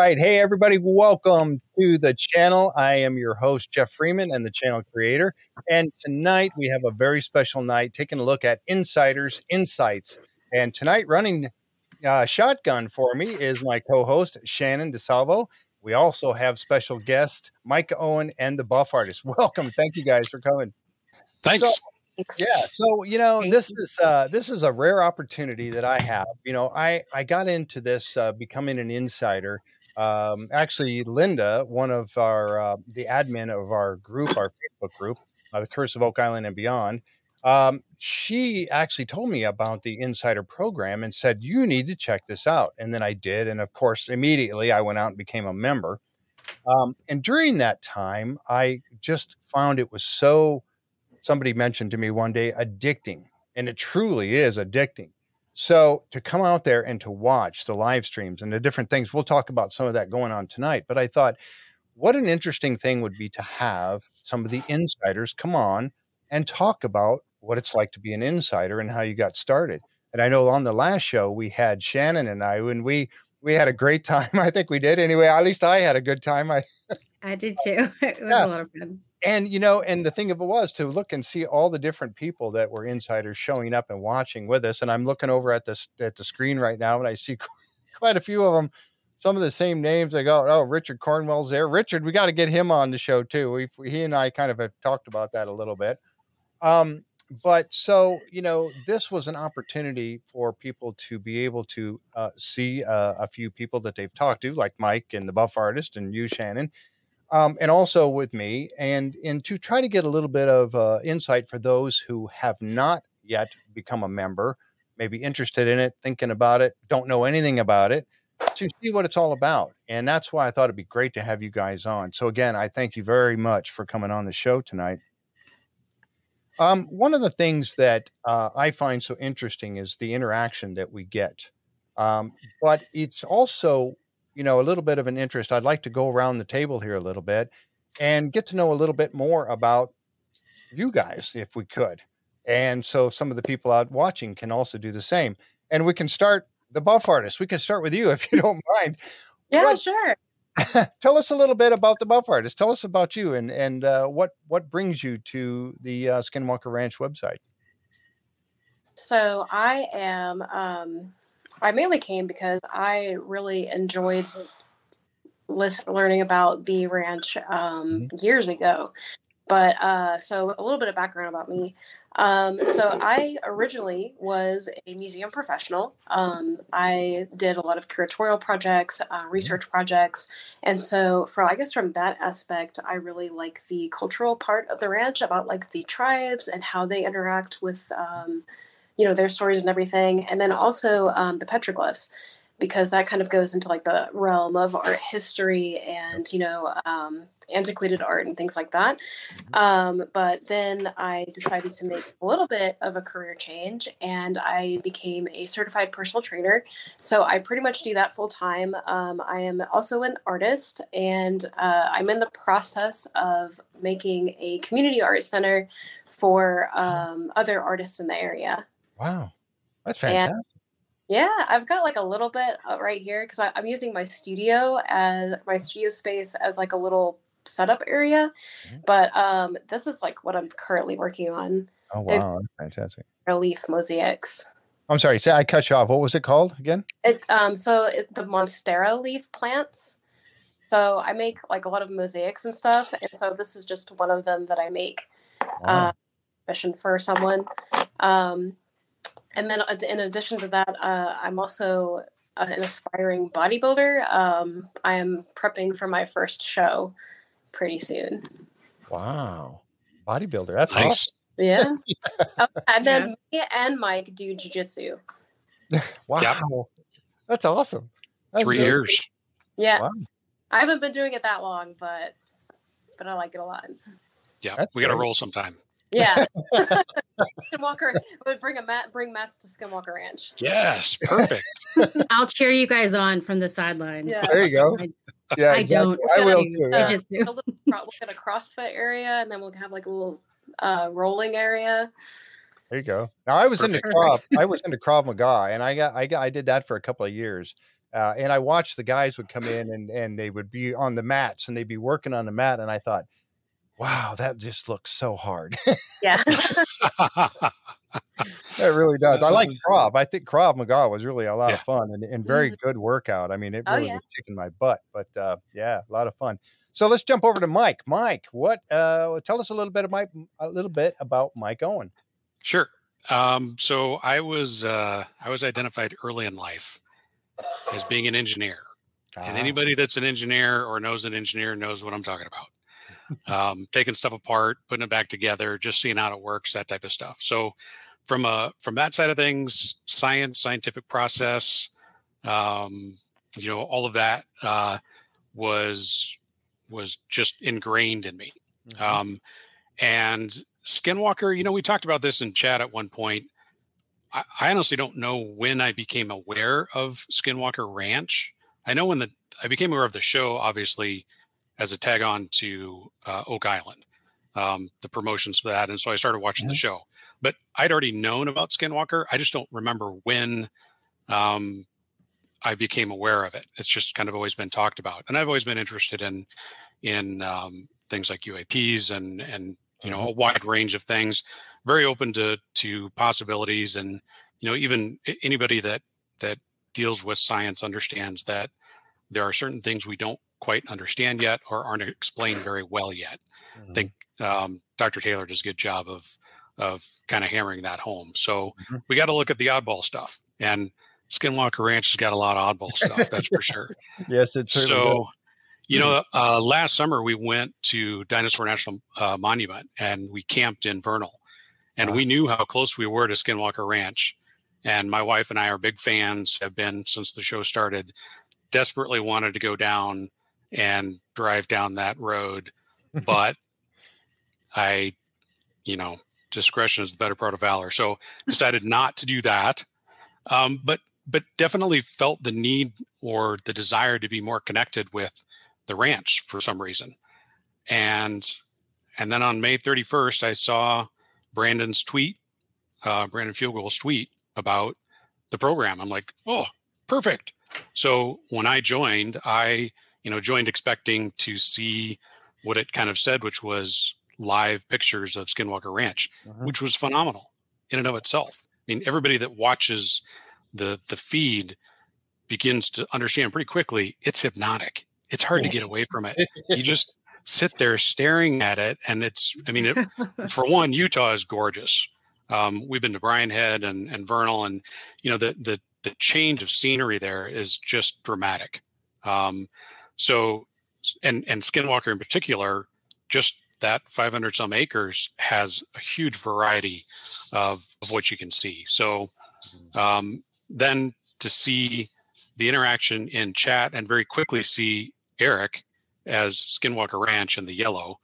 right. Hey, everybody. Welcome to the channel. I am your host, Jeff Freeman, and the channel creator. And tonight we have a very special night taking a look at insiders' insights. And tonight, running uh, shotgun for me is my co host, Shannon DeSalvo. We also have special guest, Mike Owen and the Buff Artist. Welcome. Thank you guys for coming. Thanks. So, yeah so you know this is uh this is a rare opportunity that i have you know i i got into this uh becoming an insider um actually linda one of our uh the admin of our group our facebook group uh, the curse of oak island and beyond um she actually told me about the insider program and said you need to check this out. And then i did and of course immediately i went out and became a member. Um and during that time i just found it was so somebody mentioned to me one day addicting and it truly is addicting so to come out there and to watch the live streams and the different things we'll talk about some of that going on tonight but i thought what an interesting thing would be to have some of the insiders come on and talk about what it's like to be an insider and how you got started. And i know on the last show we had shannon and i and we we had a great time. I think we did anyway. At least i had a good time. I i did too. It was Yeah. a lot of fun and you know and the thing of it was to look and see all the different people that were insiders showing up and watching with us and i'm looking over at this at the screen right now and i see quite a few of them some of the same names. I go oh richard cornwell's there. Richard we got to get him on the show too. We he and i kind of have talked about that a little bit. Um but so you know this was an opportunity for people to be able to uh, see uh, a few people that they've talked to like mike and the buff artist and you shannon um, and also with me, and and to try to get a little bit of uh, insight for those who have not yet become a member, maybe interested in it, thinking about it, don't know anything about it, to see what it's all about. And that's why I thought it'd be great to have you guys on. So again, I thank you very much for coming on the show tonight. Um, one of the things that uh, I find so interesting is the interaction that we get, um, but it's also you know a little bit of an interest i'd like to go around the table here a little bit and get to know a little bit more about you guys if we could and so some of the people out watching can also do the same and we can start the buff artist we can start with you if you don't mind Yeah, What- sure. tell us a little bit about the buff artist tell us about you and and uh, what what brings you to the uh, skinwalker ranch website So I am. Um, I mainly came because I really enjoyed listen, learning about the ranch um, years ago. But uh, so a little bit of background about me. Um, so I originally was a museum professional. Um, I did a lot of curatorial projects, uh, research projects, and so for I guess from that aspect, I really like the cultural part of the ranch about like the tribes and how they interact with um, you know their stories and everything, and then also um, the petroglyphs because that kind of goes into like the realm of art history and you know um, antiquated art and things like that. Um, but then i decided to make a little bit of a career change and i became a certified personal trainer. So i pretty much do that full time um, i am also an artist and uh, i'm in the process of making a community art center for um, other artists in the area wow that's And- fantastic yeah, I've got like a little bit uh, right here because I'm using my studio as my studio space as like a little setup area. Mhm. But um, this is like what I'm currently working on oh they've- wow that's fantastic relief mosaics. i'm sorry say i cut you off what was it called again It, um, so it, the monstera leaf plants. So I make like a lot of mosaics and stuff, and so this is just one of them that I make. Wow. uh, mission for someone. Um, and then in addition to that, uh, I'm also uh, an aspiring bodybuilder. Um, I am prepping for my first show pretty soon. Wow. Bodybuilder. That's Nice. Yeah. Oh, and then me and Mike do jujitsu. awesome. Wow. That's awesome. That's Three really- years. Yeah. Wow. I haven't been doing it that long, but but I like it a lot. Yeah, That's we got to roll sometime. Yeah. Skinwalker would bring a mat bring mats to Skinwalker Ranch. Yes, perfect. I'll cheer you guys on from the sidelines. Yeah. There you go. I, Yeah, I exactly. don't I will too. Yeah. jujitsu. we'll get a CrossFit area, and then we'll have like a little uh, rolling area. There you go. Now I was into Krav. I was into Krav Maga, and I got I got I did that for a couple of years. Uh, and I watched the guys would come in and and they would be on the mats and they'd be working on the mat, and I thought, wow, that just looks so hard. Yeah. It really does. I like Krav. I think Krav Maga was really a lot Yeah. of fun and, and very good workout. I mean, it Oh, really yeah. was kicking my butt, but uh, yeah, a lot of fun. So let's jump over to Mike. Mike, what? Uh, tell us a little bit of Mike, a little bit about Mike Owen. Sure. Um, so I was uh, I was identified early in life as being an engineer, and Ah, anybody that's an engineer or knows an engineer knows what I'm talking about. Um, taking stuff apart, putting it back together, just seeing how it works, that type of stuff. So from a from that side of things, science, scientific process, um, you know, all of that uh, was was just ingrained in me. mhm. Um, and Skinwalker, you know, we talked about this in chat at one point. I, I honestly don't know when I became aware of Skinwalker Ranch. I know when the I became aware of the show, obviously, as a tag on to uh, Oak Island, um, the promotions for that, and so I started watching the show. But I'd already known about Skinwalker. I just don't remember when um, I became aware of it. It's just kind of always been talked about, and I've always been interested in in um, things like UAPs and and you know a wide range of things. Very open to to possibilities, and you know even anybody that that deals with science understands that there are certain things we don't quite understand yet or aren't explained very well yet. Mhm. think um, Dr. Taylor does a good job of of kind of hammering that home. So Mhm. we got to look at the oddball stuff, and Skinwalker Ranch has got a lot of oddball stuff. That's for sure. yes, it's So, you know, uh, last summer we went to Dinosaur National uh, Monument and we camped in Vernal, and Wow. we knew how close we were to Skinwalker Ranch. And my wife and I are big fans, have been since the show started. Desperately wanted to go down and drive down that road, but I, you know, discretion is the better part of valor. So decided not to do that. Um, but but definitely felt the need or the desire to be more connected with the ranch for some reason. And and then on May 31st, I saw Brandon's tweet, uh, Brandon Fugal's tweet about the program. I'm like, oh, perfect. So when I joined, I you know joined expecting to see what it kind of said, which was live pictures of Skinwalker Ranch, Mhm. which was phenomenal in and of itself. I mean, everybody that watches the the feed begins to understand pretty quickly it's hypnotic. It's hard to get away from it. You just sit there staring at it, and it's. I mean, it, for one, Utah is gorgeous. Um, we've been to Brian Head and, and Vernal, and you know the the the change of scenery there is just dramatic. Um, so, and and Skinwalker in particular, just that 500 some acres has a huge variety of, of what you can see. So, um, then to see the interaction in chat and very quickly see Eric as Skinwalker Ranch in the yellow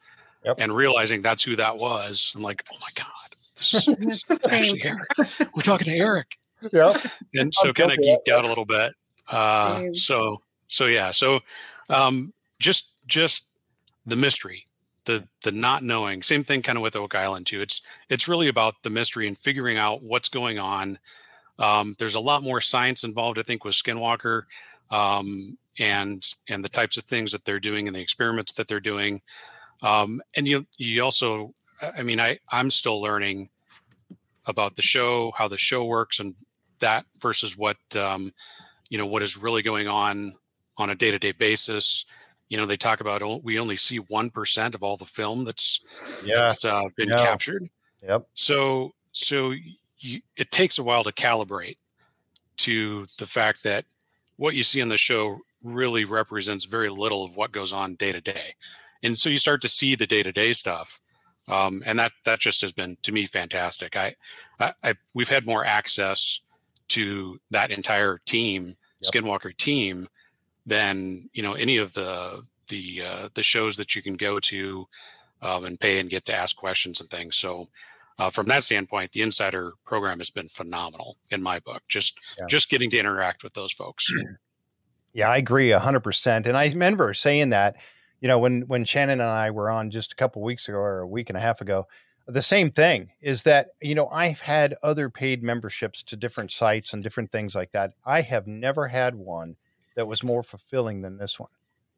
Yep. and realizing that's who that was, I'm like, oh my God, this is, this is actually Eric. We're talking to Eric. Yeah, And so kind of geeked out a little bit. Uh, so, so yeah, so um, just, just the mystery, the, the not knowing, same thing kind of with Oak Island too. It's, it's really about the mystery and figuring out what's going on. Um, there's a lot more science involved, I think, with Skinwalker um, and and the types of things that they're doing and the experiments that they're doing. Um, and you you also, I mean, I I'm still learning about the show, how the show works, and that versus what um, you know what is really going on on a day to day basis. You know, they talk about o- we only see one percent of all the film that's Yeah. that's uh, been Yeah. captured. Yep. So so you, it takes a while to calibrate to the fact that what you see on the show really represents very little of what goes on day to day, and so you start to see the day to day stuff, um, and that that just has been to me fantastic. I, I, I we've had more access to that entire team, Yep. Skinwalker team, than you know any of the the uh, the shows that you can go to um, and pay and get to ask questions and things. So uh, from that standpoint, the insider program has been phenomenal in my book. Just Yeah. just getting to interact with those folks. Yeah, I agree a hundred percent. And I remember saying that, you know, when when Shannon and I were on just a couple weeks ago or a week and a half ago, the same thing is that, you know, I've had other paid memberships to different sites and different things like that. I have never had one that was more fulfilling than this one.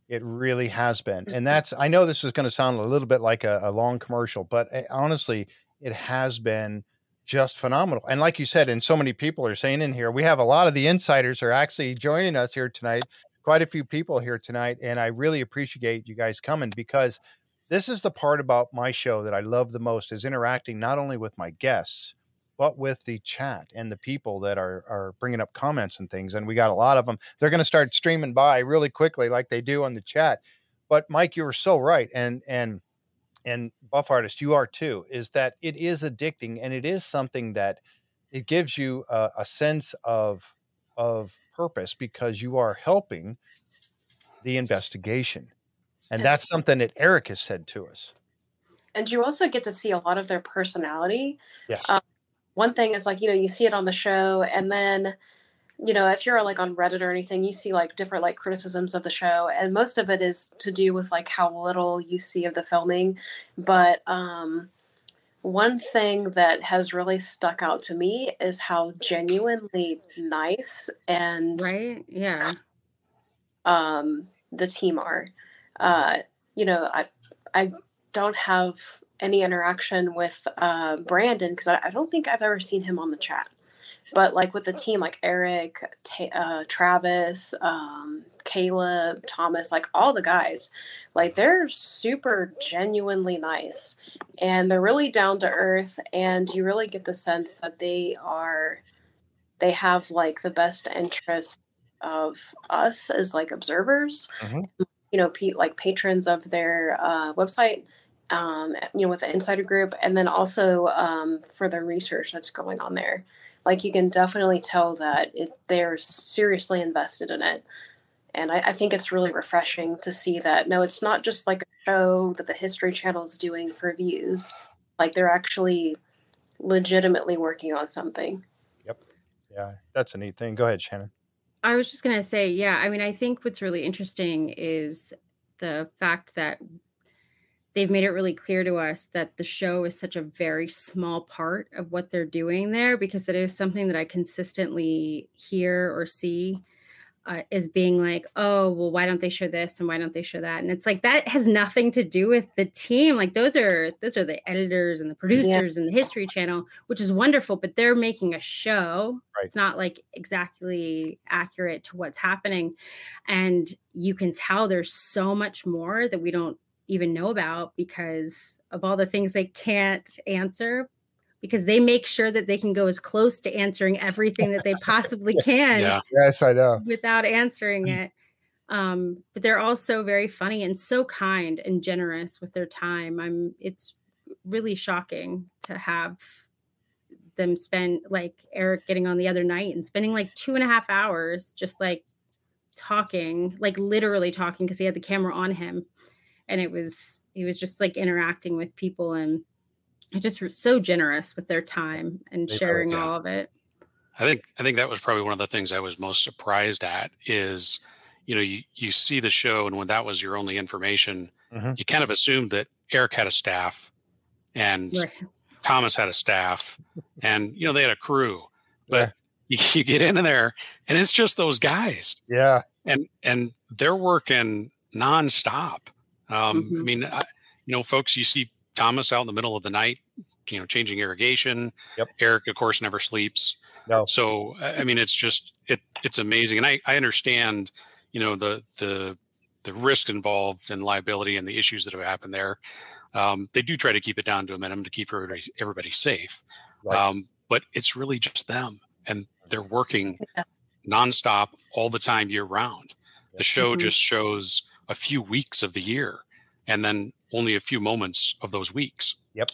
It really has been. And that's, I know this is going to sound a little bit like a, a long commercial, but uh, honestly, it has been just phenomenal. And like you said, and so many people are saying in here, we have a lot of the insiders are actually joining us here tonight. Quite a few people here tonight. And I really appreciate you guys coming because this is the part about my show that I love the most is interacting not only with my guests, but with the chat and the people that are are bringing up comments and things. And we got a lot of them. They're going to start streaming by really quickly, like they do on the chat. But Mike, you were so right, and and and buff artist, you are too. Is that it is addicting, and it is something that it gives you a, a sense of of purpose because you are helping the investigation, and that's something that Eric has said to us. And you also get to see a lot of their personality. Yes. Um, one thing is like you know you see it on the show and then you know if you're like on reddit or anything you see like different like criticisms of the show and most of it is to do with like how little you see of the filming but um one thing that has really stuck out to me is how genuinely nice and Right? Yeah. um the team are uh you know i i don't have any interaction with uh brandon because I, I don't think i've ever seen him on the chat but like with the team like eric Ta- uh, travis um caleb thomas like all the guys like they're super genuinely nice and they're really down to earth and you really get the sense that they are they have like the best interest of us as like observers Mhm. you know pe- like patrons of their uh, website um, you know with the insider group and then also um, for the research that's going on there like you can definitely tell that it, they're seriously invested in it and I, I think it's really refreshing to see that no it's not just like a show that the history channel is doing for views like they're actually legitimately working on something Yep. Yeah, that's a neat thing. Go ahead, Shannon. I was just gonna say, yeah. I mean, I think what's really interesting is the fact that they've made it really clear to us that the show is such a very small part of what they're doing there because it is something that I consistently hear or see uh, is being like, oh, well, why don't they show this and why don't they show that? And it's like that has nothing to do with the team. Like those are those are the editors and the producers and the History Channel, which is wonderful. But they're making a show. Right. It's not like exactly accurate to what's happening, and you can tell there's so much more that we don't even know about because of all the things they can't answer because they make sure that they can go as close to answering everything that they possibly can Yeah. Yes, I know. without answering it. Um, but they're also very funny and so kind and generous with their time. I'm it's really shocking to have them spend like Eric getting on the other night and spending like two and a half hours just like talking, like literally talking because he had the camera on him. And it was he was just like interacting with people and just so generous with their time and They sharing all of it. I think I think that was probably one of the things I was most surprised at is, you know, you you see the show and when that was your only information, Mhm. you kind of assumed that Eric had a staff and Right. Thomas had a staff and you know they had a crew. But you, you get into there and it's just those guys. Yeah, and and they're working nonstop. Um, I Mhm. mean, I, you know, folks, you see Thomas out in the middle of the night, you know, changing irrigation. Yep. Eric, of course, never sleeps. no, So I I mean, it's just it it's amazing, and I I understand, you know, the the the risk involved and liability and the issues that have happened there. Um, they do try to keep it down to a minimum to keep everybody everybody safe. Right. Um, but it's really just them, and they're working Yeah. nonstop all the time year round. The show Mhm. just shows a few weeks of the year, and then only a few moments of those weeks. Yep.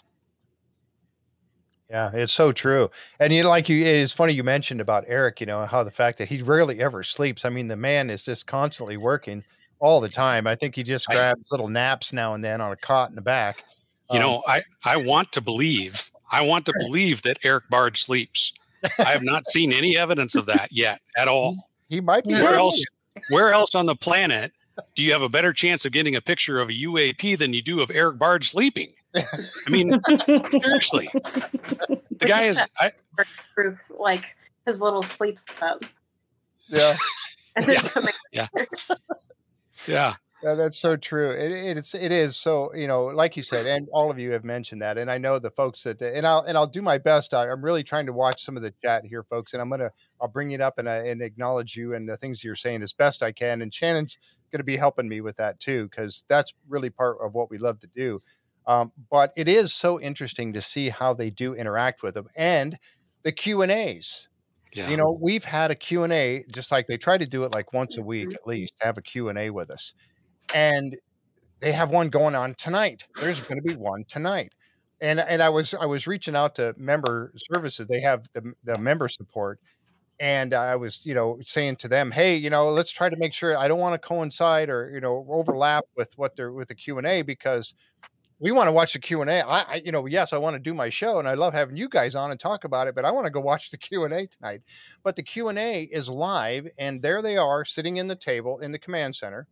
Yeah, it's so true. And you know, like you, it's funny you mentioned about Eric. You know how the fact that he rarely ever sleeps. I mean, the man is just constantly working all the time. I think he just I- grabs little naps now and then on a cot in the back. You Um, know, I I want to believe I want to believe that Eric Bard sleeps. I have not seen any evidence of that yet at all. he might be. Where else? Where else on the planet do you have a better chance of getting a picture of a UAP than you do of Eric Bard sleeping? I mean, seriously, the guy is. I, proof like his little sleep setup Yeah, yeah. yeah. yeah. Yeah, that's so true. It, it's it is so you know, like you said, and all of you have mentioned that, and I know the folks that, and I'll and I'll do my best. I, am really trying to watch some of the chat here, folks, and I'm gonna I'll bring it up and uh, and acknowledge you and the things you're saying as best I can. And Shannon's going to be helping me with that too, because that's really part of what we love to do. Um, but it is so interesting to see how they do interact with them and the Q and A's. Yeah. You know, we've had a Q and A just like they try to do it like once a week mm-hmm. at least, have a Q and A with us and they have one going on tonight. There's going to be one tonight. And and I was I was reaching out to member services. They have the, the member support, and I was you know saying to them, hey, you know, let's try to make sure I don't want to coincide or you know overlap with what they're with the Q and A because we want to watch the Q and A. I, you know, yes, I want to do my show, and I love having you guys on and talk about it. But I want to go watch the Q and A tonight. But the Q and A is live, and there they are sitting in the table in the command center,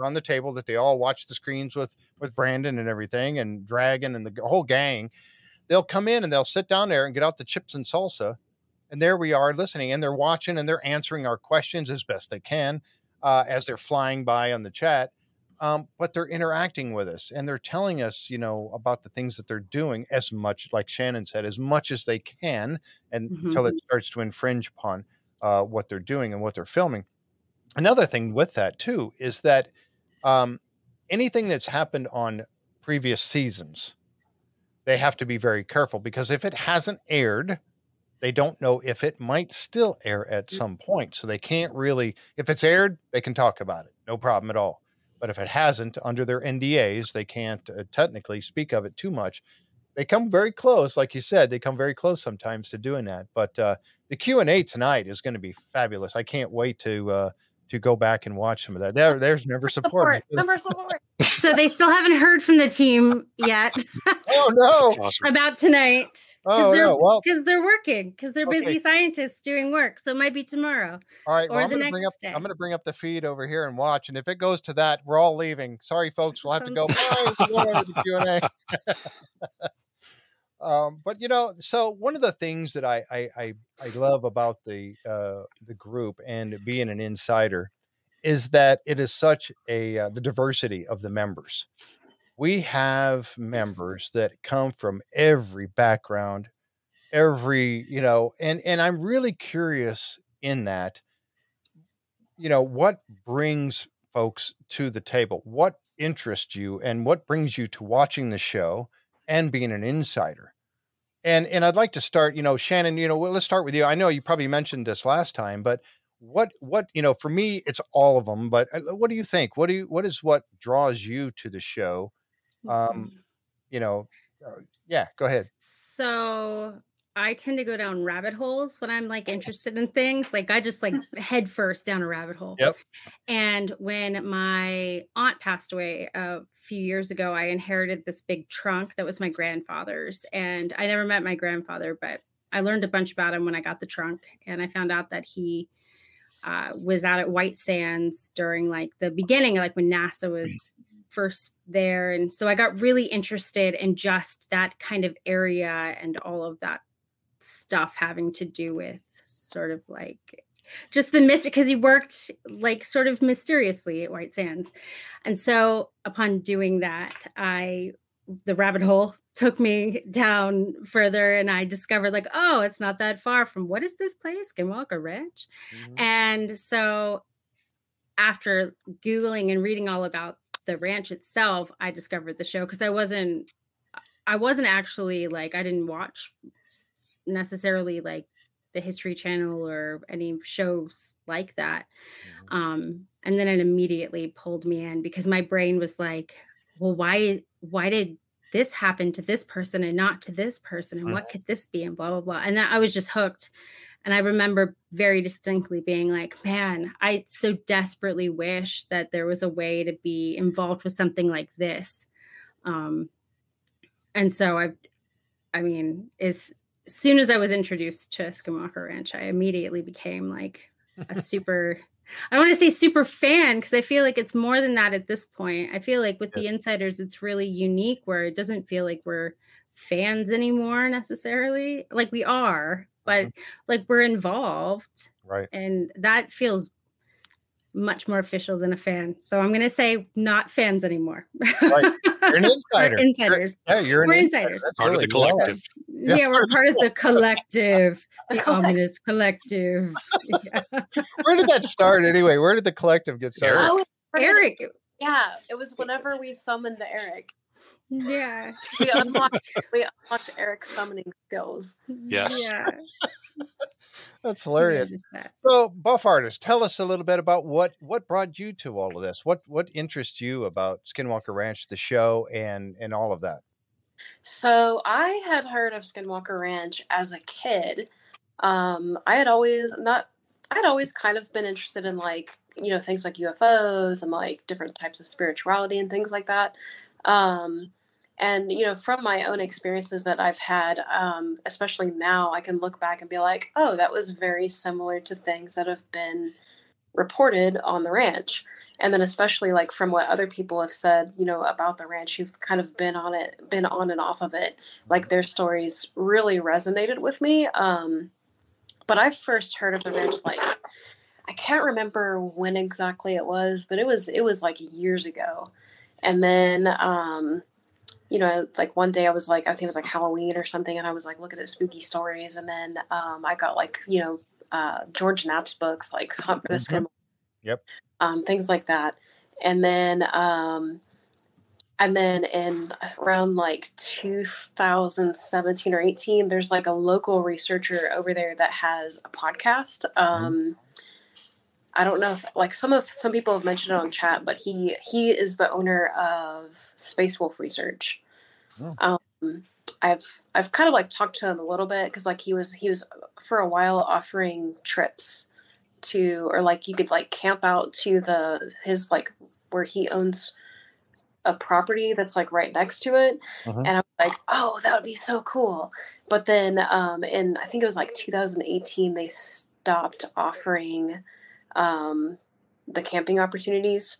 on the table that they all watch the screens with with Brandon and everything and Dragon and the whole gang. They'll come in and they'll sit down there and get out the chips and salsa, and there we are listening and they're watching and they're answering our questions as best they can uh, as they're flying by on the chat. Um, but they're interacting with us and they're telling us, you know, about the things that they're doing as much, like Shannon said, as much as they can, and mm-hmm. until it starts to infringe upon uh, what they're doing and what they're filming. Another thing with that too is that um, anything that's happened on previous seasons, they have to be very careful because if it hasn't aired, they don't know if it might still air at mm. some point. So they can't really, if it's aired, they can talk about it, no problem at all. But if it hasn't, under their NDAs, they can't uh, technically speak of it too much. They come very close, like you said, they come very close sometimes to doing that. But uh, the Q and A tonight is going to be fabulous. I can't wait to uh, to go back and watch some of that. There, there's member support. Member support. so they still haven't heard from the team yet. oh no! Awesome. About tonight. Oh they're, no! Well, because they're working, because they're okay. busy scientists doing work. So it might be tomorrow. All right. Or well, the next bring up, day. I'm going to bring up the feed over here and watch. And if it goes to that, we're all leaving. Sorry, folks. We'll have to go. Bye. Q and A. Um, but you know, so one of the things that I I, I, I love about the uh, the group and being an insider is that it is such a uh, the diversity of the members. We have members that come from every background, every you know, and and I'm really curious in that. You know what brings folks to the table? What interests you, and what brings you to watching the show and being an insider? And and I'd like to start, you know, Shannon, you know, well, let's start with you. I know you probably mentioned this last time, but what what you know, for me, it's all of them. But uh, what do you think? What do you what is what draws you to the show? Um, mm-hmm. you know, uh, yeah, go ahead. So I tend to go down rabbit holes when I'm like interested in things. Like I just like head first down a rabbit hole. Yep. And when my aunt passed away a few years ago, I inherited this big trunk that was my grandfather's. And I never met my grandfather, but I learned a bunch about him when I got the trunk. And I found out that he uh, was out at White Sands during like the beginning, like when NASA was first there. And so I got really interested in just that kind of area and all of that stuff having to do with sort of like just the mystery because he worked like sort of mysteriously at White Sands. And so upon doing that, I the rabbit hole took me down further and I discovered like, oh, it's not that far from what is this place? Skinwalker Ranch. Mm-hmm. And so after Googling and reading all about the ranch itself, I discovered the show because I wasn't I wasn't actually like I didn't watch necessarily like the History Channel or any shows like that. Mm-hmm. Um, and then it immediately pulled me in because my brain was like, well, why why did this happen to this person and not to this person? And what could this be? And blah blah blah. And that I was just hooked. And I remember very distinctly being like, man, I so desperately wish that there was a way to be involved with something like this. Um, and so I, I mean, is as soon as I was introduced to Skinwalker Ranch, I immediately became like a super I don't want to say super fan because I feel like it's more than that at this point. I feel like with the insiders, it's really unique where it doesn't feel like we're fans anymore necessarily. Like we are, but mm-hmm. like we're involved. Right. And that feels much more official than a fan. So I'm going to say not fans anymore. Right. You're an insider. we're insiders. Yeah, you're an We're insider. insiders. That's Part of the collective. Yeah, we're part of the collective, The the collect- ominous collective. Yeah. Where did that start anyway? Where did the collective get started? Eric. Oh, Eric. Yeah, it was whenever we summoned Eric. Yeah. We unlocked we unlocked Eric's summoning skills. Yes. Yeah. That's hilarious. That. So, buff artist, tell us a little bit about what what brought you to all of this. What what interests you about Skinwalker Ranch, the show, and and all of that? So I had heard of Skinwalker Ranch as a kid. Um, I had always not. I'd always kind of been interested in like you know things like UFOs and like different types of spirituality and things like that. Um, and you know from my own experiences that I've had, um, especially now, I can look back and be like, oh, that was very similar to things that have been reported on the ranch. And then especially like from what other people have said you know about the ranch who've kind of been on it been on and off of it. Like their stories really resonated with me um but i first heard of the ranch like i can't remember when exactly it was but it was it was like years ago. And then um you know like one day i was like i think it was like halloween or something and i was like looking at spooky stories and then um i got like you know uh george knapp's books like hunt for the Mhm. skin Yep. um, things like that. And then, um, and then in around like 2017 or 18, there's like a local researcher over there that has a podcast. Um, I don't know if like some of some people have mentioned it on chat, but he he is the owner of Space Wolf Research. Oh. Um, I've I've kind of like talked to him a little bit because like he was he was for a while offering trips to or like you could like camp out to the his like where he owns a property that's like right next to it Mhm. and i'm like oh that would be so cool but then um in i think it was like 2018 they stopped offering um the camping opportunities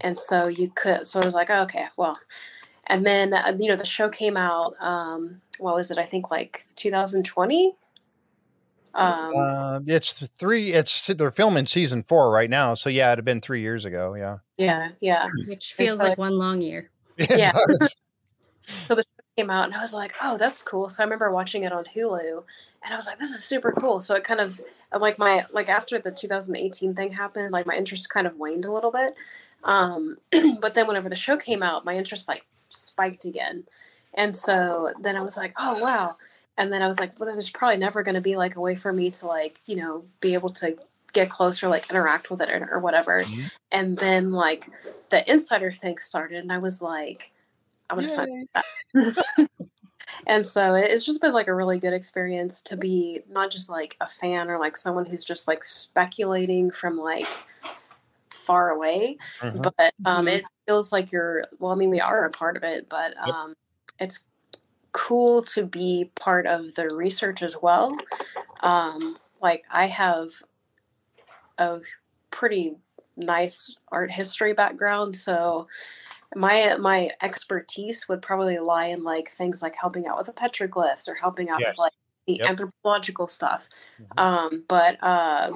and so you could so i was like oh, okay well and then uh, you know the show came out um what was it i think like 2020 um Uh, it's three. It's they're filming season four right now. So yeah, it'd have been three years ago. Yeah. yeah yeah Which feels so- like one long year. Yeah. so the show came out and I was like, oh, that's cool. So I remember watching it on Hulu and I was like, this is super cool. So it kind of like my like after the 2018 thing happened, like my interest kind of waned a little bit. Um, but then whenever the show came out, my interest like spiked again. And so then I was like, oh wow. And then I was like, well, there's probably never going to be like a way for me to like, you know, be able to get closer, like interact with it or, or whatever. Mhm. And then like the insider thing started and I was like, I'm gonna sign that. and so it's just been like a really good experience to be not just like a fan or like someone who's just like speculating from like far away, Mhm. but um, Mhm. it feels like you're. Well, I mean, we are a part of it, but Yep. um, it's cool to be part of the research as well. Um, like I have a pretty nice art history background, so my my expertise would probably lie in like things like helping out with the petroglyphs or helping out Yes. with like the Yep. anthropological stuff. Mhm. Um, but uh,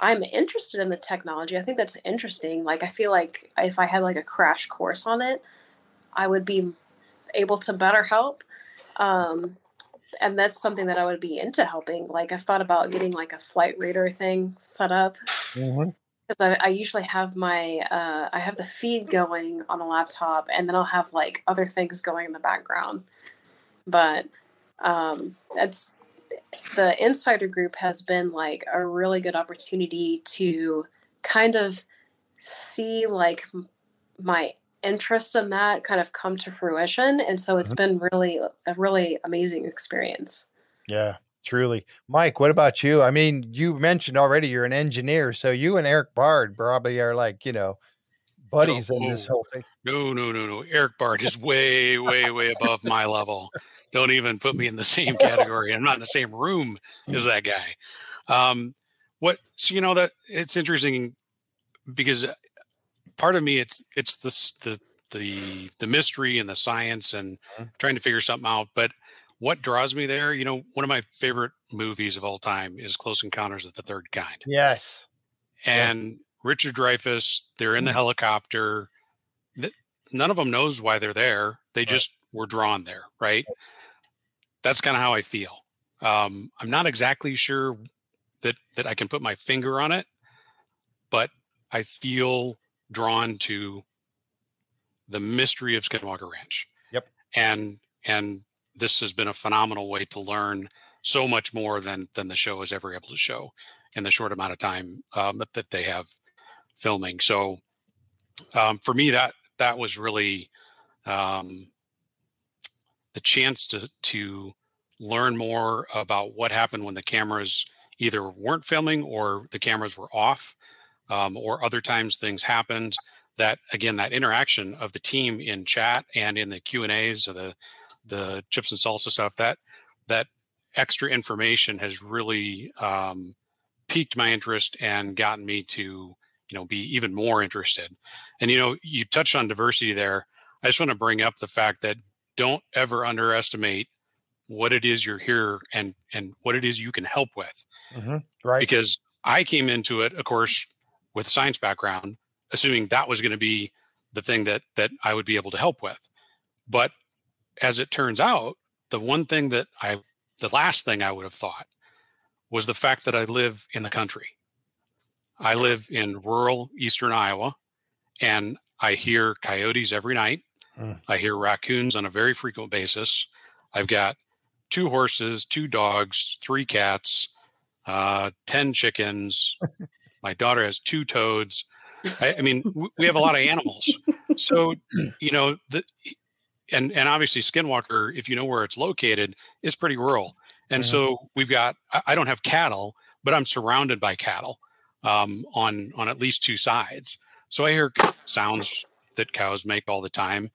I'm interested in the technology. I think that's interesting. Like I feel like if I had like a crash course on it, I would be able to better help. Um, and that's something that I would be into helping. Like I've thought about getting like a flight radar thing set up Mhm. Because I, I usually have my uh, I have the feed going on a laptop, and then I'll have like other things going in the background. But um, that's the insider group has been like a really good opportunity to kind of see like my interest in that kind of come to fruition, and so it's been really a really amazing experience. Yeah, truly. Mike, what about you? I mean, you mentioned already you're an engineer, so you and Eric Bard probably are like, you know, buddies in this whole thing. No, no, no, no. Eric Bard is way, way, way above my level. Don't even put me in the same category. I'm not in the same room as that guy. Um, what? So you know that it's interesting because uh, part of me it's it's this the the the mystery and the science and Mhm. trying to figure something out. But what draws me there? You know, one of my favorite movies of all time is Close Encounters of the Third Kind. Yes. Yes. And Richard Dreyfuss. They're in the helicopter. None of them knows why they're there. They just were drawn there, right? That's kind of how I feel. Um, I'm not exactly sure that that I can put my finger on it, but I feel drawn to the mystery of Skinwalker Ranch. Yep. And and this has been a phenomenal way to learn so much more than than the show is ever able to show in the short amount of time um, that, that they have filming. So um, for me, that that was really um, the chance to to learn more about what happened when the cameras either weren't filming or the cameras were off, um, or other times things happened. That again, that interaction of the team in chat and in the Q and A's, of the the chips and salsa stuff. That that extra information has really um, piqued my interest and gotten me to you know be even more interested. And you know, you touched on diversity there. I just want to bring up the fact that don't ever underestimate what it is you're here and and what it is you can help with. Mm-hmm. Right. Because I came into it, of course, with a science background, assuming that was going to be the thing that that I would be able to help with. But as it turns out, the one thing that I the last thing I would have thought was the fact that I live in the country. I live in rural eastern Iowa and I hear coyotes every night. Mm. I hear raccoons on a very frequent basis. I've got two horses, two dogs, three cats, uh, 10 chickens. My daughter has two toads. I, I mean, we have a lot of animals. So, you know, the, and, and obviously Skinwalker, if you know where it's located, is pretty rural. And mm-hmm. so we've got, I don't have cattle, but I'm surrounded by cattle um, on, on at least two sides. So I hear sounds that cows make all the time.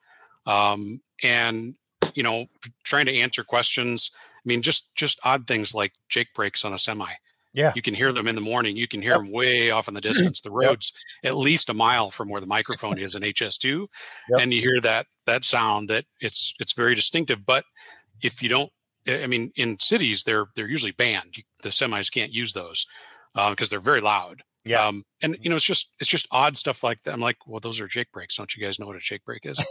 Um, and you know, trying to answer questions. I mean, just just odd things like Jake brakes on a semi. Yeah, you can hear them in the morning. You can hear yep. them way off in the distance. The roads yep. at least a mile from where the microphone is in HS2, yep. and you hear that that sound. That it's it's very distinctive. But if you don't, I mean, in cities they're they're usually banned. The semis can't use those because uh, they're very loud. Yeah. Um, and you know, it's just it's just odd stuff like that. I'm like, well, those are Jake brakes. Don't you guys know what a Jake brake is?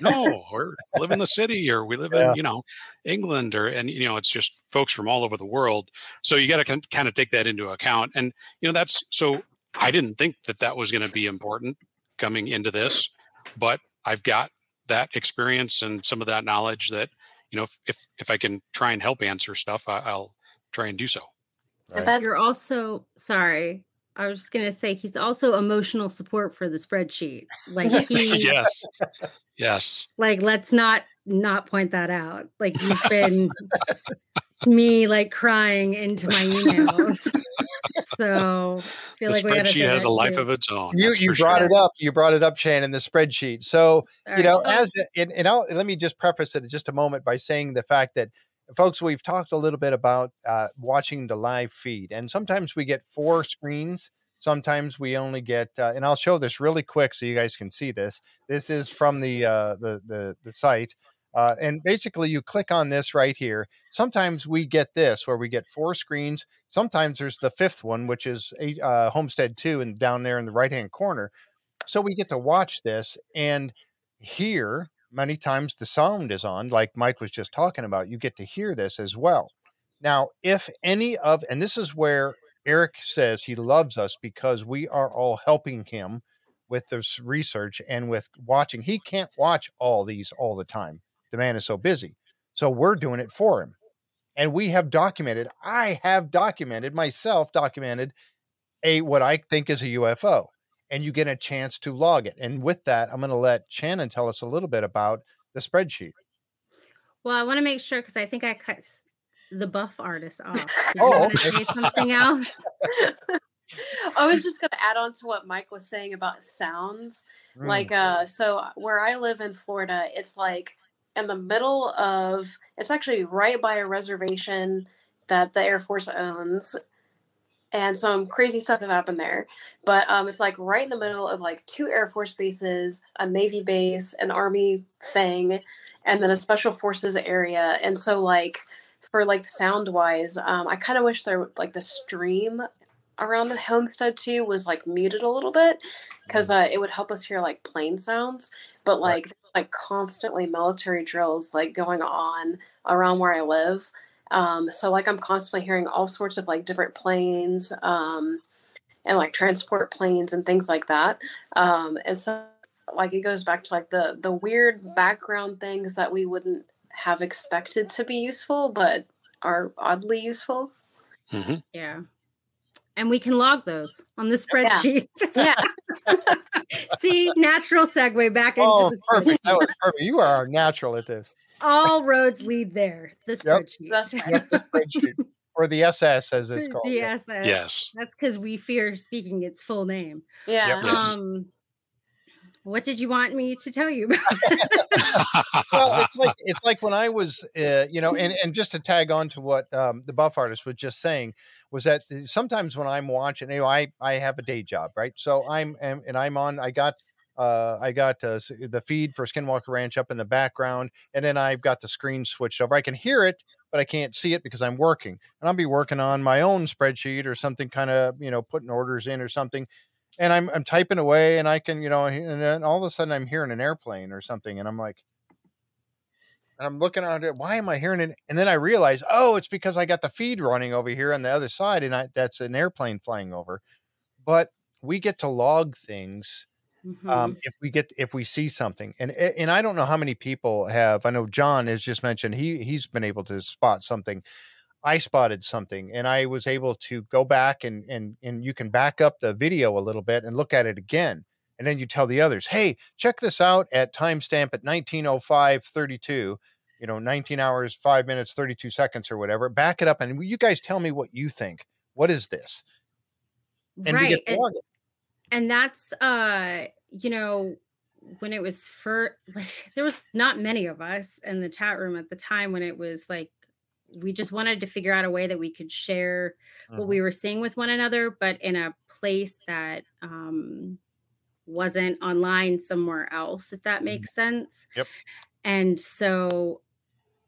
no, we live in the city or we live yeah. in, you know, England or and you know, it's just folks from all over the world. So you got to kind of take that into account. And you know, that's so I didn't think that that was going to be important coming into this, but I've got that experience and some of that knowledge that you know, if if, if I can try and help answer stuff, I, will try and do so. Right. You're also sorry I was just gonna say he's also emotional support for the spreadsheet. Like he Yes. Yes. Like let's not not point that out. Like you've been me like crying into my emails. so I feel like the like spreadsheet has a life too. of its own. You you brought sure. it up. You brought it up, Shannon, the spreadsheet. So All you know, as and, and I'll, let me just preface it just a moment by saying the fact that folks, we've talked a little bit about uh, watching the live feed, and sometimes we get four screens. Sometimes we only get, uh, and I'll show this really quick so you guys can see this. This is from the uh, the, the the site, uh, and basically you click on this right here. Sometimes we get this where we get four screens. Sometimes there's the fifth one, which is a, uh, Homestead Two, and down there in the right hand corner. So we get to watch this and here many times the sound is on, like Mike was just talking about. You get to hear this as well. Now, if any of, and this is where Eric says he loves us because we are all helping him with this research and with watching. He can't watch all these all the time. The man is so busy. So we're doing it for him. And we have documented, I have documented myself, documented a what I think is a UFO and you get a chance to log it. And with that, I'm going to let Shannon tell us a little bit about the spreadsheet. Well, I want to make sure because I think I cut the buff artist off. Did oh, okay. say something else? I was just going to add on to what Mike was saying about sounds. Mm. Like, uh, so where I live in Florida, it's like in the middle of, it's actually right by a reservation that the Air Force owns and some crazy stuff have happened there. But um, it's like right in the middle of like two Air Force bases, a Navy base, an Army thing, and then a Special Forces area. And so like for like sound wise, um, I kind of wish there like the stream around the homestead too was like muted a little bit because uh, it would help us hear like plane sounds. But like right. like constantly military drills like going on around where I live. Um, so like I'm constantly hearing all sorts of like different planes um, and like transport planes and things like that. Um, and so like it goes back to like the the weird background things that we wouldn't have expected to be useful, but are oddly useful. Mm-hmm. Yeah. And we can log those on the spreadsheet. Yeah. yeah. See, natural segue back into oh, the. Perfect. That was perfect. You are natural at this. All roads lead there. The spreadsheet. Yep. Yep, the spreadsheet. Or the SS as it's called. The SS. Yes. That's because we fear speaking its full name. Yeah. Yep. Um what did you want me to tell you well, it's like it's like when I was, uh, you know, and and just to tag on to what um, the buff artist was just saying was that sometimes when I'm watching, you know, I I have a day job, right? So I'm and, and I'm on. I got uh, I got uh, the feed for Skinwalker Ranch up in the background, and then I've got the screen switched over. I can hear it, but I can't see it because I'm working, and I'll be working on my own spreadsheet or something, kind of you know putting orders in or something and I'm I'm typing away, and I can you know, and then all of a sudden I'm hearing an airplane or something, and I'm like, and I'm looking at it. Why am I hearing it? And then I realize, oh, it's because I got the feed running over here on the other side, and I, that's an airplane flying over. But we get to log things mm-hmm. um, if we get if we see something, and and I don't know how many people have. I know John has just mentioned he he's been able to spot something. I spotted something and I was able to go back and and and you can back up the video a little bit and look at it again. And then you tell the others, hey, check this out at timestamp at 1905 32, you know, 19 hours, five minutes, 32 seconds or whatever. Back it up and you guys tell me what you think. What is this? And right. And, and that's uh, you know, when it was for like there was not many of us in the chat room at the time when it was like we just wanted to figure out a way that we could share what mm-hmm. we were seeing with one another, but in a place that um, wasn't online somewhere else, if that mm-hmm. makes sense. Yep. And so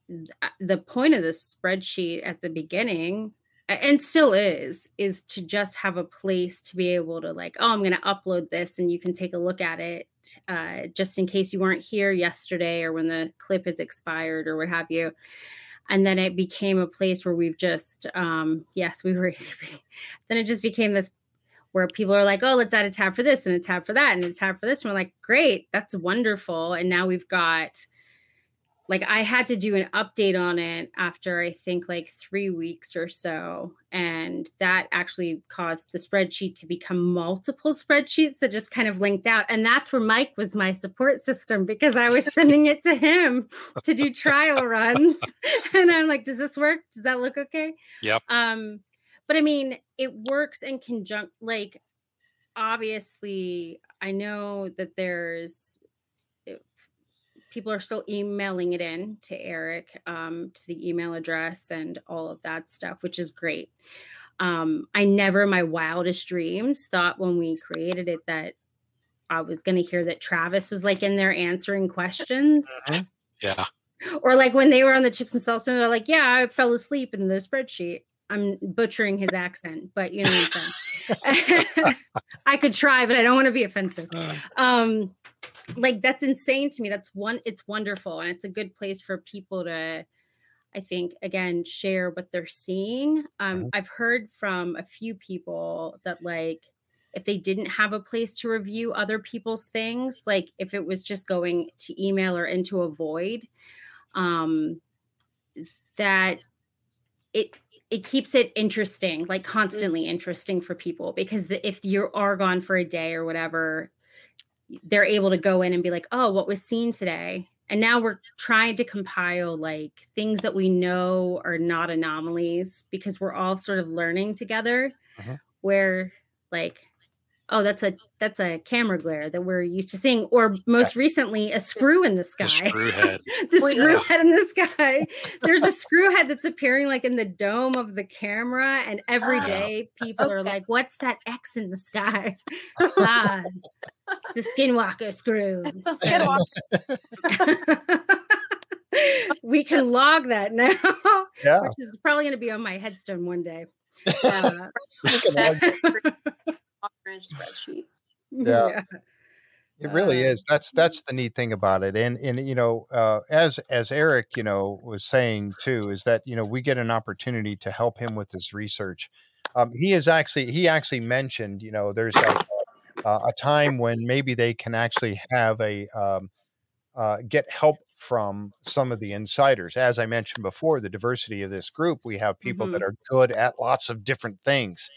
th- uh, the point of the spreadsheet at the beginning and still is is to just have a place to be able to like oh i'm going to upload this and you can take a look at it uh, just in case you weren't here yesterday or when the clip is expired or what have you. And then it became a place where we've just um yes we were then it just became this where people are like oh let's add a tab for this and a tab for that and a tab for this. And we're like great that's wonderful. And now we've got like I had to do an update on it after I think like three weeks or so. And that actually caused the spreadsheet to become multiple spreadsheets that just kind of linked out. And that's where Mike was my support system because I was sending it to him to do trial runs. and I'm like, does this work? Does that look okay? Yep. Um, but I mean, it works in conjunct, like obviously I know that there's people are still emailing it in to Eric um, to the email address and all of that stuff, which is great. Um, I never, in my wildest dreams, thought when we created it that I was going to hear that Travis was like in there answering questions. Mm-hmm. Yeah. Or like when they were on the chips and salsa, they're like, "Yeah, I fell asleep in the spreadsheet." I'm butchering his accent, but you know what I'm saying. I could try, but I don't want to be offensive. Uh. Um, like that's insane to me that's one it's wonderful and it's a good place for people to i think again share what they're seeing um mm-hmm. i've heard from a few people that like if they didn't have a place to review other people's things like if it was just going to email or into a void um that it it keeps it interesting like mm-hmm. constantly interesting for people because the, if you are gone for a day or whatever they're able to go in and be like, oh, what was seen today? And now we're trying to compile like things that we know are not anomalies because we're all sort of learning together. Uh-huh. Where like oh that's a that's a camera glare that we're used to seeing or most yes. recently a screw in the sky. the screw head. The screw head in the sky. There's a screw head that's appearing like in the dome of the camera and every day people okay. are like what's that x in the sky? Ah, the skinwalker screw. Skinwalker. we can log that now yeah. which is probably going to be on my headstone one day. Uh, spreadsheet. Yeah. yeah. It really Uh, is. That's that's the neat thing about it. And and you know, uh, as as Eric, you know, was saying too, is that you know we get an opportunity to help him with his research. Um, he is actually he actually mentioned, you know, there's like uh, a time when maybe they can actually have a um, uh, get help from some of the insiders. As I mentioned before, the diversity of this group, we have people that are good at lots of different things.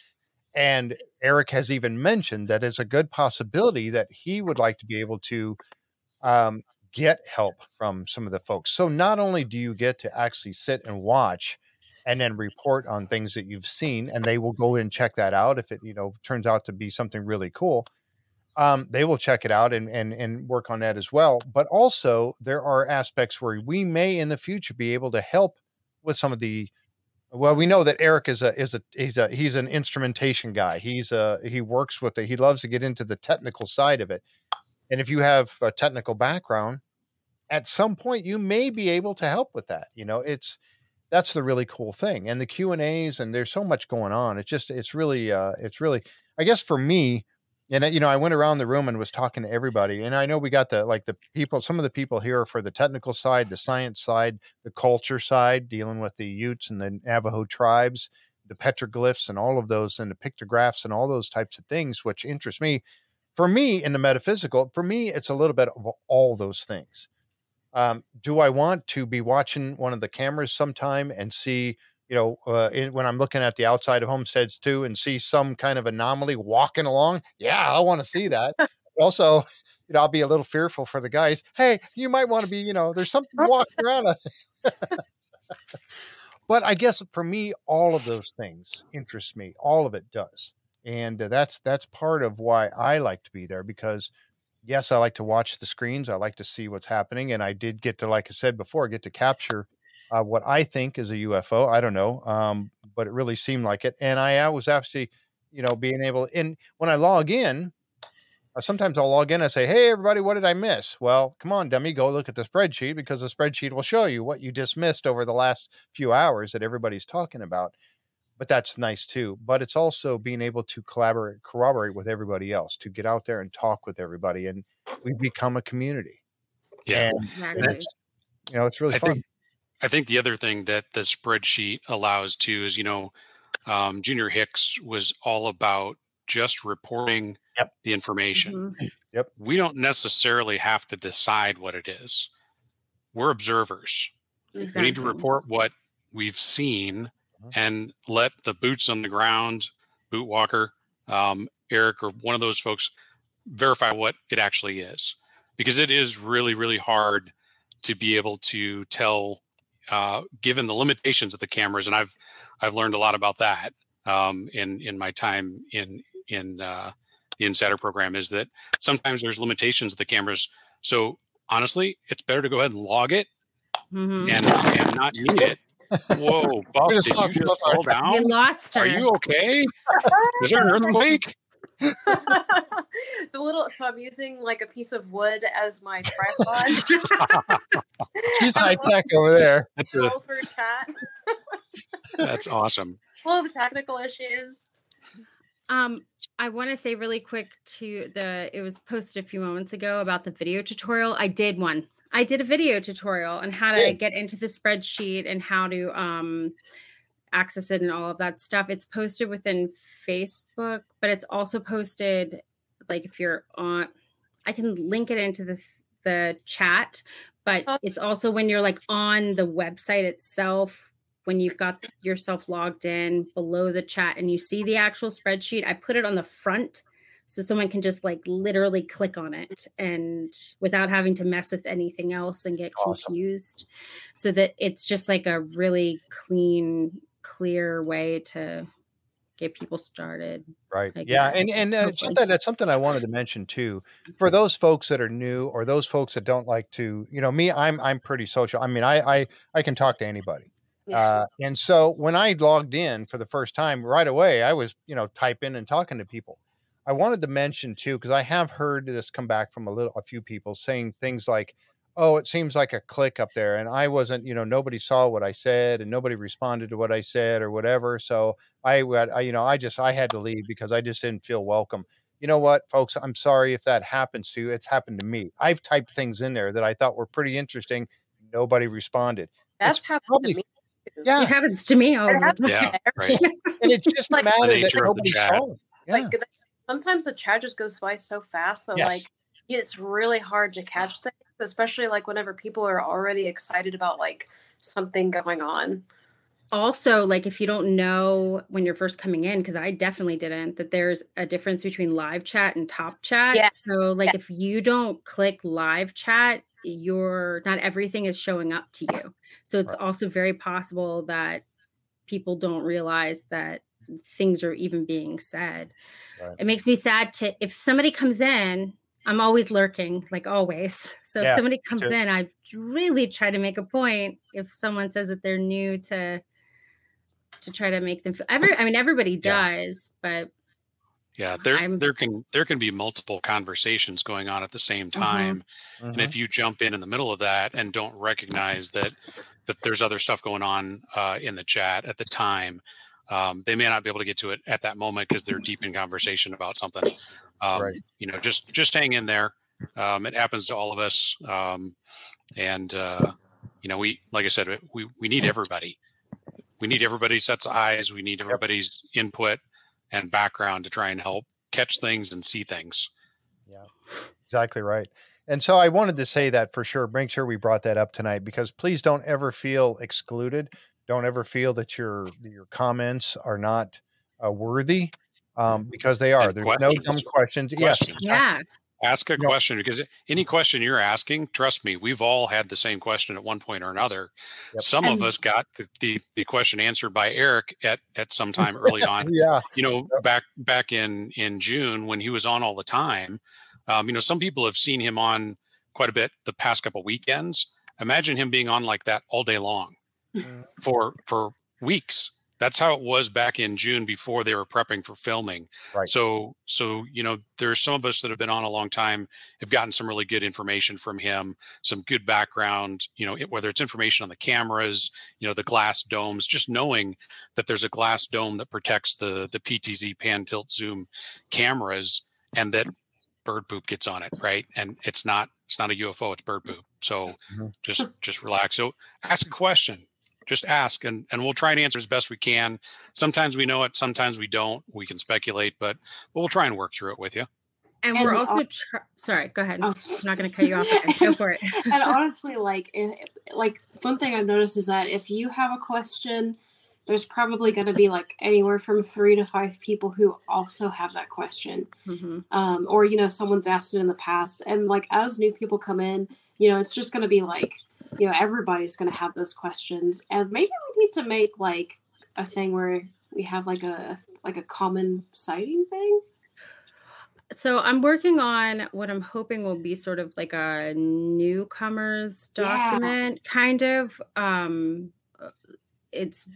And Eric has even mentioned that it's a good possibility that he would like to be able to um, get help from some of the folks. So not only do you get to actually sit and watch and then report on things that you've seen, and they will go and check that out if it you know turns out to be something really cool. Um, they will check it out and, and and work on that as well. But also there are aspects where we may in the future be able to help with some of the well, we know that Eric is a is a he's a he's an instrumentation guy. He's a he works with it. He loves to get into the technical side of it. And if you have a technical background, at some point you may be able to help with that. You know, it's that's the really cool thing. And the Q and A's and there's so much going on. It's just it's really uh it's really I guess for me, and uh, you know, I went around the room and was talking to everybody. And I know we got the like the people, some of the people here for the technical side, the science side, the culture side, dealing with the Utes and the Navajo tribes, the petroglyphs and all of those, and the pictographs and all those types of things, which interest me. For me, in the metaphysical, for me, it's a little bit of all those things. Um, do I want to be watching one of the cameras sometime and see you know, uh, in, when I'm looking at the outside of homesteads too and see some kind of anomaly walking along, yeah, I want to see that. also, you know, I'll be a little fearful for the guys. Hey, you might want to be, you know, there's something walking around. us." but I guess for me, all of those things interest me. All of it does, and uh, that's that's part of why I like to be there because. Yes, I like to watch the screens. I like to see what's happening, and I did get to, like I said before, get to capture uh, what I think is a UFO. I don't know, um, but it really seemed like it. And I, I was actually, you know, being able. And when I log in, uh, sometimes I'll log in and say, "Hey, everybody, what did I miss?" Well, come on, dummy, go look at the spreadsheet because the spreadsheet will show you what you just missed over the last few hours that everybody's talking about. But that's nice too. But it's also being able to collaborate, corroborate with everybody else, to get out there and talk with everybody, and we become a community. Yeah. And Exactly. it's, you know, it's really I fun. think I think the other thing that the spreadsheet allows too is, you know, um, Junior Hicks was all about just reporting Yep. the information. Mhm. We don't necessarily have to decide what it is. We're observers. Exactly. We need to report what we've seen Mhm. and let the boots on the ground, boot walker, um, Eric, or one of those folks verify what it actually is. Because it is really, really hard to be able to tell, uh, given the limitations of the cameras. And I've I've learned a lot about that um, in in my time in in uh, the Insider program. Is that sometimes there's limitations of the cameras. So honestly, it's better to go ahead and log it Mhm. and and not need it. Whoa, Buff, did you just Buff. fall We down? lost her. Are you okay? Is there an earthquake? the little so I'm using like a piece of wood as my tripod. She's high tech over there. That's, a, for chat. that's awesome. Full of technical issues. Um, I want to say really quick to the it was posted a few moments ago about the video tutorial. I did one. I did a video tutorial on how to Good. get into the spreadsheet and how to um access it and all of that stuff. It's posted within Facebook, but it's also posted like if you're on I can link it into the the chat, but Oh. it's also when you're like on the website itself when you've got yourself logged in below the chat and you see the actual spreadsheet, I put it on the front so someone can just like literally click on it and without having to mess with anything else and get Awesome. confused. So that it's just like a really clean, clear way to get people started. Right. I Yeah. guess. And and uh, something that's something I wanted to mention too. For those folks that are new or those folks that don't like to, you know, me, I'm I'm pretty social. I mean, I I I can talk to anybody. Uh, and so when I logged in for the first time, right away, I was, you know, typing and talking to people. I wanted to mention too, because I have heard this come back from a little, a few people saying things like, oh, it seems like a click up there. And I wasn't, you know, nobody saw what I said and nobody responded to what I said or whatever. So I, I you know, I just, I had to leave because I just didn't feel welcome. You know what, folks? I'm sorry if that happens to you. It's happened to me. I've typed things in there that I thought were pretty interesting. Nobody responded. That's it's happened probably, to me. Yeah. It happens to me all the time. Yeah, right. and it's just like, a matter that nobody saw. Yeah. Like sometimes the chat just goes by so fast that yes. like it's really hard to catch things especially like whenever people are already excited about like something going on also like if you don't know when you're first coming in because i definitely didn't that there's a difference between live chat and top chat yeah. so like yeah. if you don't click live chat you're not everything is showing up to you so it's right. also very possible that people don't realize that things are even being said right. it makes me sad to if somebody comes in I'm always lurking, like always. So yeah, if somebody comes sure. in, I really try to make a point. If someone says that they're new to to try to make them feel every I mean everybody does, yeah. but yeah, there I'm, there can there can be multiple conversations going on at the same mm-hmm. time. Mm-hmm. And if you jump in in the middle of that and don't recognize that that there's other stuff going on uh, in the chat at the time, um, they may not be able to get to it at that moment because they're deep in conversation about something. Um, right. You know, just just hang in there. Um, it happens to all of us, um, and uh, you know, we like I said, we we need everybody. We need everybody's sets of eyes. We need everybody's input and background to try and help catch things and see things. Yeah, exactly right. And so I wanted to say that for sure. Make sure we brought that up tonight because please don't ever feel excluded. Don't ever feel that your your comments are not uh, worthy um, because they are. And There's no dumb questions. questions. Yes. Yeah. Ask a question because any question you're asking, trust me, we've all had the same question at one point or another. Yep. Some and, of us got the, the, the, question answered by Eric at, at some time early on. yeah. You know, yep. back back in in June when he was on all the time. Um, you know, some people have seen him on quite a bit the past couple weekends. Imagine him being on like that all day long. for for weeks that's how it was back in June before they were prepping for filming. Right. So, so you know, there's some of us that have been on a long time have gotten some really good information from him, some good background. You know, whether it's information on the cameras, you know, the glass domes, just knowing that there's a glass dome that protects the the PTZ pan tilt zoom cameras, and that bird poop gets on it, right? And it's not it's not a UFO, it's bird poop. So mm-hmm. just just relax. So ask a question just ask and, and we'll try and answer as best we can. Sometimes we know it, sometimes we don't. We can speculate, but, but we'll try and work through it with you. And, and we're also sorry. Go ahead. Oh. I'm not going to cut you off. Go for it. and honestly, like, like one thing I've noticed is that if you have a question, there's probably going to be like anywhere from three to five people who also have that question, mm-hmm. um, or you know, someone's asked it in the past, and like as new people come in, you know, it's just going to be like you know everybody's going to have those questions. And maybe we need to make like a thing where we have like a like a common sighting thing? So i'm working on what i'm hoping will be sort of like a newcomers document yeah. kind of um it's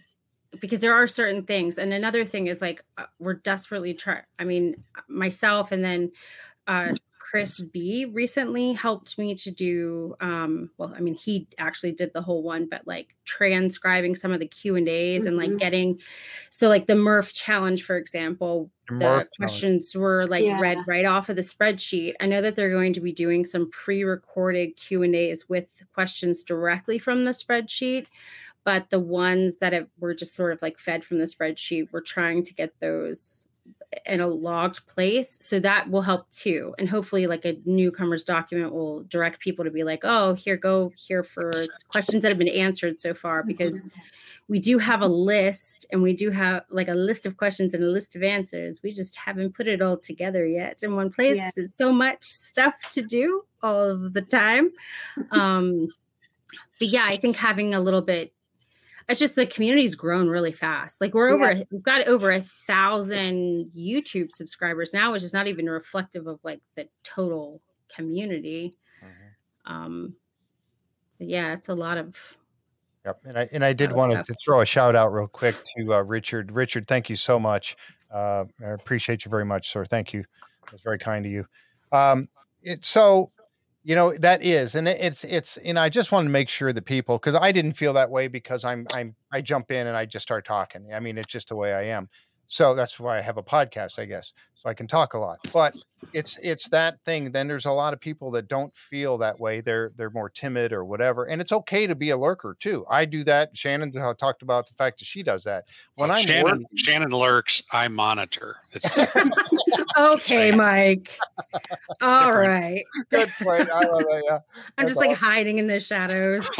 because there are certain things. And another thing is like uh, we're desperately trying i mean myself and then uh Chris B recently helped me to do um well I mean he actually did the whole one but like transcribing some of the Q and A's mm-hmm. and like mm-hmm. getting so like the Murph challenge for example the, the questions were like yeah. read right off of the spreadsheet. I know that they're going to be doing some pre-recorded Q and A's with questions directly from the spreadsheet but the ones that have, were just sort of like fed from the spreadsheet we're trying to get those in a logged place so that will help too and hopefully like a newcomers document will direct people to be like oh here go here for questions that have been answered so far because mm-hmm. we do have a list and we do have like a list of questions and a list of answers we just haven't put it all together yet in one place yeah. it's so much stuff to do all of the time um but yeah i think having a little bit it's just the community's grown really fast. Like we're over, yeah. we've got over a thousand YouTube subscribers now, which is not even reflective of like the total community. Mm-hmm. Um, yeah, it's a lot of. Yep, and I and I did want to throw a shout out real quick to uh, Richard. Richard, thank you so much. Uh, I appreciate you very much, sir. Thank you. It was very kind of you. Um, it, so you know that is and it's it's and i just want to make sure that people because i didn't feel that way because i'm i'm i jump in and i just start talking. I mean it's just the way i am so that's why i have a podcast i guess so I can talk a lot. But it's it's that thing. Then there's a lot of people that don't feel that way. They're they're more timid or whatever, and it's okay to be a lurker too. I do that. Shannon talked about the fact that she does that. When well, I'm Shannon, working, Shannon lurks, I monitor. It's different. okay, Mike. All right. Good point. I love it. Yeah. I'm That's just like hiding in the shadows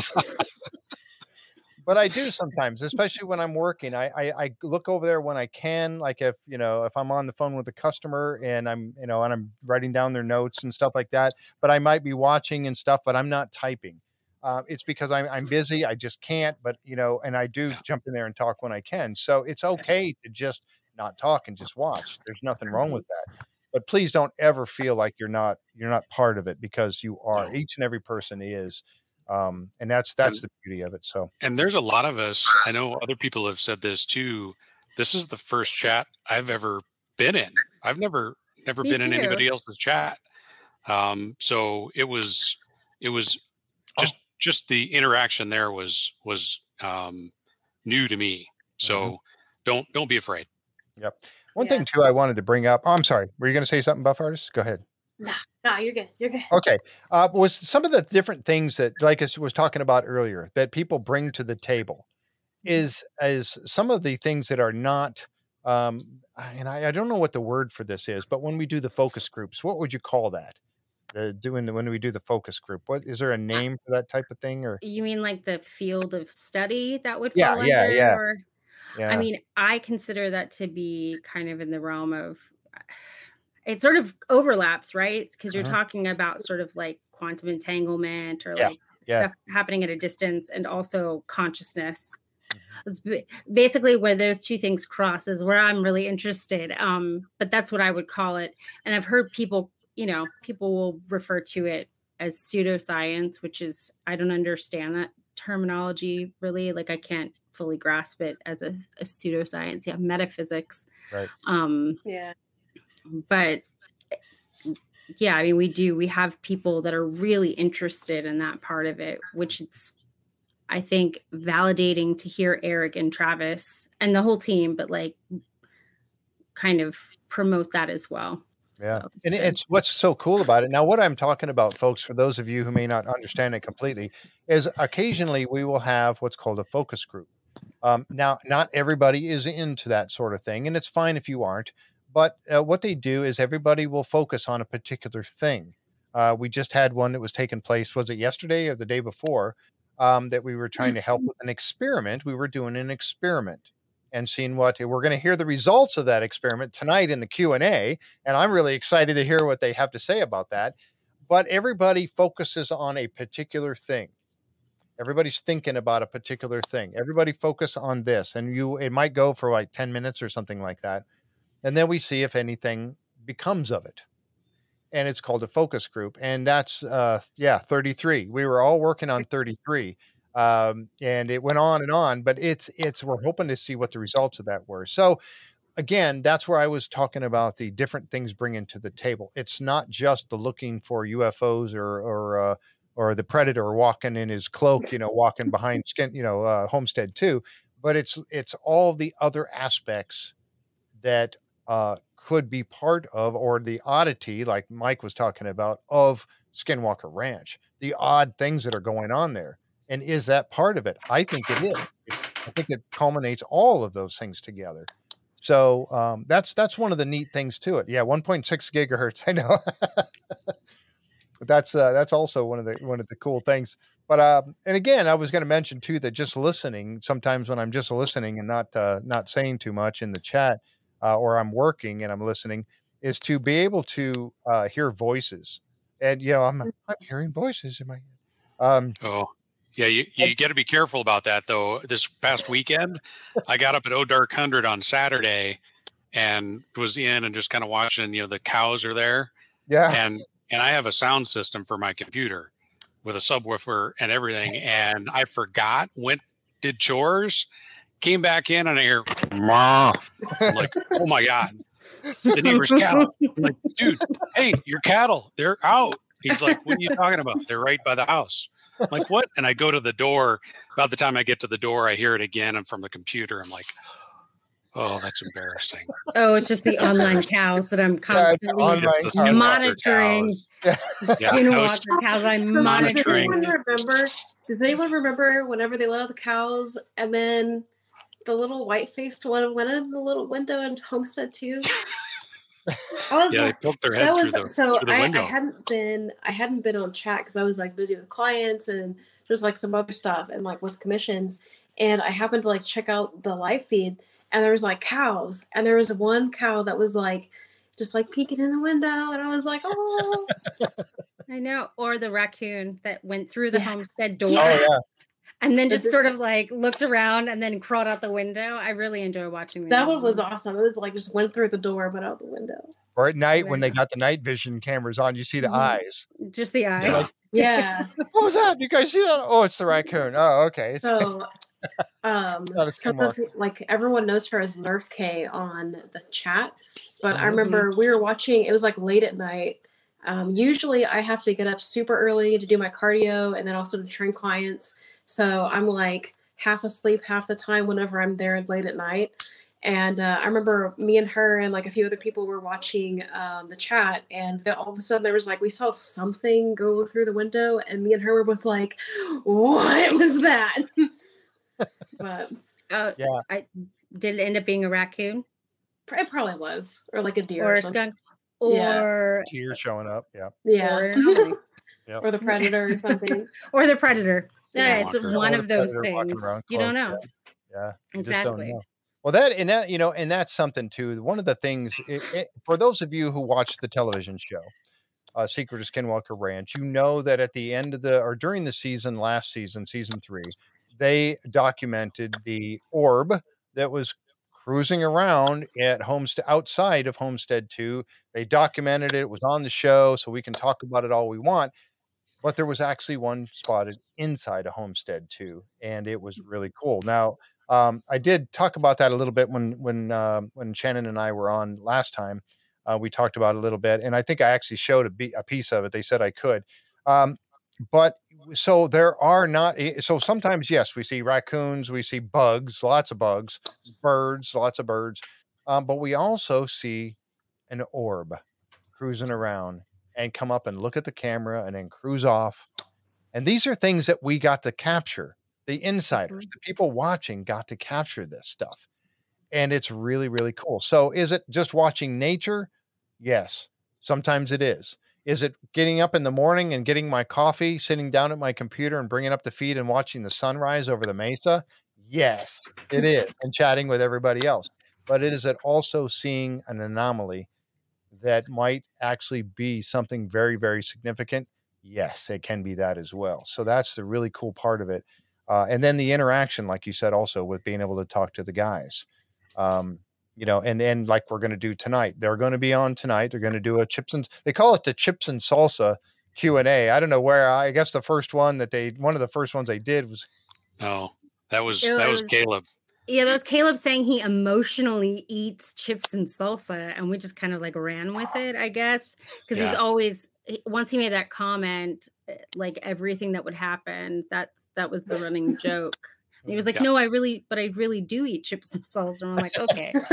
but I do sometimes, especially when I'm working. I, I, I look over there when I can, like if you know if I'm on the phone with a customer and I'm you know and I'm writing down their notes and stuff like that. But I might be watching and stuff, but I'm not typing. Uh, it's because I'm I'm busy. I just can't. But you know, and I do jump in there and talk when I can. So it's okay to just not talk and just watch. There's nothing wrong with that. But please don't ever feel like you're not you're not part of it because you are. Each and every person is um, and that's that's and, the beauty of it so and there's a lot of us i know other people have said this too this is the first chat i've ever been in i've never never Me been too. in anybody else's chat um, so it was it was just oh. just the interaction there was was um, new to me so mm-hmm. don't don't be afraid yep one yeah. thing too i wanted to bring up oh, i'm sorry were you going to say something buff artist go ahead no, no, you're good. You're good. Okay. Uh, was some of the different things that, like I was talking about earlier, that people bring to the table, mm-hmm. is is some of the things that are not, um, and I, I don't know what the word for this is, but when we do the focus groups, what would you call that? The doing the, when we do the focus group, what is there a name for that type of thing? Or you mean like the field of study that would yeah, yeah, under, yeah. Or, yeah. I mean, I consider that to be kind of in the realm of it sort of overlaps, right? Because you're uh-huh. talking about sort of like quantum entanglement or yeah. like yeah. stuff happening at a distance and also consciousness. Mm-hmm. It's basically where those two things cross is where I'm really interested. Um, but that's what I would call it. And I've heard people, you know, people will refer to it as pseudoscience, which is I don't understand that terminology really. Like I can't fully grasp it as a, a pseudoscience. Yeah, metaphysics. Right. Um, yeah but yeah, I mean, we do. We have people that are really interested in that part of it, which is, I think, validating to hear Eric and Travis and the whole team, but like kind of promote that as well. Yeah. So and it's what's so cool about it. Now, what I'm talking about, folks, for those of you who may not understand it completely, is occasionally we will have what's called a focus group. Um, now, not everybody is into that sort of thing, and it's fine if you aren't. But uh, what they do is everybody will focus on a particular thing. Uh, we just had one that was taking place, was it yesterday or the day before, um, that we were trying to help mm-hmm. with an experiment. We were doing an experiment and seeing what we're going to hear the results of that experiment tonight in the q&a and i'm really excited to hear what they have to say about that but everybody focuses on a particular thing everybody's thinking about a particular thing everybody focus on this and you it might go for like 10 minutes or something like that and then we see if anything becomes of it. And it's called a focus group and that's uh yeah 33 we were all working on 33 um and it went on and on but it's it's we're hoping to see what the results of that were. So again that's where i was talking about the different things bringing to the table. It's not just the looking for ufos or or uh or the predator walking in his cloak you know walking behind skin you know uh, Homestead Two but it's it's all the other aspects that uh, could be part of, or the oddity, like Mike was talking about, of Skinwalker Ranch, the odd things that are going on there. And is that part of it? I think it is. I think it culminates all of those things together. So um, that's that's one of the neat things to it. Yeah, 1.6 gigahertz. I know, but that's uh, that's also one of the one of the cool things. But um, and again, I was going to mention too that just listening. Sometimes when I'm just listening and not uh, not saying too much in the chat, uh, or I'm working and I'm listening is to be able to uh, hear voices. And you know, I'm mm. I'm hearing voices in my head. Um, oh, yeah, you, you got to be careful about that though. This past weekend, I got up at O Dark Hundred on Saturday and was in and just kind of watching. You know, the cows are there. Yeah, and and I have a sound system for my computer with a subwoofer and everything, and I forgot went did chores Came back in and I hear, Ma. Like, oh my God. The neighbor's cattle. I'm like, dude, hey, your cattle, they're out. He's like, "What are you talking about? They're right by the house." I'm like what? And I go to the door. About the time I get to the door, I hear it again, I'm from the computer, I'm like, "Oh, that's embarrassing." Oh, it's just the online cows that I'm constantly online monitoring. cows. Yeah, I Skinwalker was- cows. I'm So does monitoring. anyone remember? Does anyone remember whenever they let out the cows and then the little white faced one went in the little window in Homestead Two? I was Yeah, they like, poked their head that through was the, so the I, I hadn't been I hadn't been on chat because I was like busy with clients and just like some other stuff and like with commissions and I happened to like check out the live feed and there was like cows and there was one cow that was like just like peeking in the window and I was like oh I know. Or the raccoon that went through the Yeah. homestead oh, door Oh yeah. And then But just sort of like looked around and then crawled out the window. I really enjoy watching the that one was awesome it was like just went through the door but out the window Or at night when they got the night vision cameras on, you see the Mhm. eyes. Just the eyes. yeah What was that? You guys see that? Oh, it's the raccoon. Oh, okay. It's, so um not some of, like everyone knows her as nerf k on the chat but i Mhm. remember we were watching it was like late at night um, usually i have to get up super early to do my cardio and then also to train clients so i'm like half asleep half the time whenever i'm there late at night and uh, i remember me and her and like a few other people were watching um, the chat and then all of a sudden there was like we saw something go through the window and me and her were both like what was that but Oh, Yeah. I did it end up being a raccoon it probably was or like a deer or or, a something. skunk Yeah. or Deer showing up. Yeah. yeah or. Yep. or the predator or something or the predator. Yeah, Yeah. it's one of those things. You don't know. Yeah. Don't Exactly. know. Well, that and that you know, and that's something too. One of the things it, it, for those of you who watch the television show, uh, Secret of Skinwalker Ranch, you know that at the end of the or during the season, last season, season three, they documented the orb that was cruising around at Homestead outside of Homestead Two. They documented it. It was on the show, so we can talk about it all we want. But there was actually one spotted inside a Homestead Two, and it was really cool. Now um, I did talk about that a little bit when when um, when Shannon and I were on last time. Uh, we talked about it a little bit, and I think I actually showed a, be- a piece of it. They said I could, um, but so there are not. eh, So sometimes, yes, we see raccoons, we see bugs, lots of bugs, birds, lots of birds, um, but we also see an orb cruising around and come up and look at the camera and then cruise off. And these are things that we got to capture the insiders, mm-hmm. the people watching got to capture this stuff. And it's really, really cool. So is it just watching nature? Yes. Sometimes it is. Is it getting up in the morning and getting my coffee, sitting down at my computer and bringing up the feed and watching the sunrise over the mesa? Yes, it is. And chatting with everybody else. But it is it also seeing an anomaly that might actually be something very, very significant? Yes, it can be that as well. So that's the really cool part of it uh, and then the interaction like you said also with being able to talk to the guys um, you know and and like we're going to do tonight they're going to be on tonight they're going to do a chips and they call it the chips and salsa q&a i don't know where i guess the first one that they one of the first ones they did was No, that was It that was was- Caleb. Yeah, that was Caleb saying he emotionally eats chips and salsa, and we just kind of like ran with it, I guess, because he's always once he made that comment, eh, like everything that would happen, that's that was the running joke. And he was like, Yeah. "No, I really, but I really do eat chips and salsa." And I'm like, "Okay."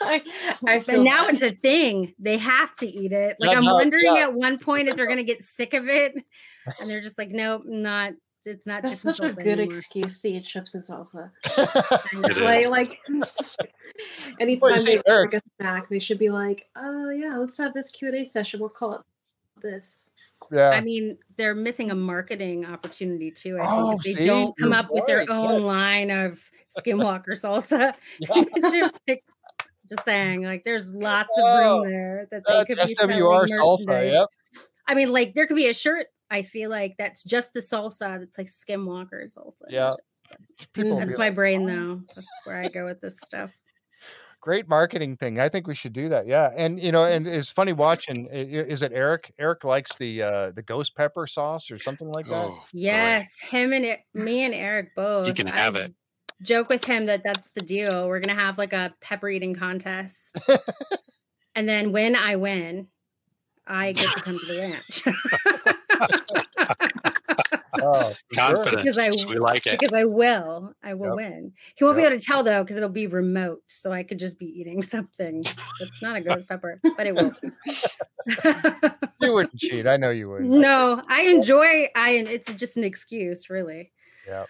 I, I But now bad. it's a thing; they have to eat it. Like Yeah, I'm no, wondering at one point if they're gonna get sick of it, and they're just like, "Nope, not. It's not." That's such a and good anymore." excuse to eat chips and salsa. I It know. is. Like, like anytime see, they Eric- make a snack, they should be like, "Oh yeah, let's have this Q and A session. We'll call it this." yeah I mean, they're missing a marketing opportunity too. I think Oh, if they see, don't come you're up with their own yes. line of skinwalker salsa. Yeah. just, just saying, like, there's lots Oh, of room oh, there that they that's could be swr salsa yep I mean, like, there could be a shirt. I feel like that's just the salsa. That's like skinwalker salsa. Yeah. people That's my like, brain, "Oh." though. That's where I go with this stuff. great marketing thing i think we should do that yeah and you know and it's funny watching i- i- is it eric eric likes the uh the ghost pepper sauce or something like that Oh, boy. Yes, him and me and Eric both. You can have I it. Joke with him that that's the deal. We're gonna have like a pepper eating contest, and then when I win, I get to come to the ranch. Oh. Confidence. Because I- we like it. because I will. I will Yep. win. He won't Yep. be able to tell though, because it'll be remote. So I could just be eating something that's not a ghost pepper, but it will. You wouldn't cheat. I know you wouldn't. no, I enjoy. I and it's just an excuse, really. Yeah.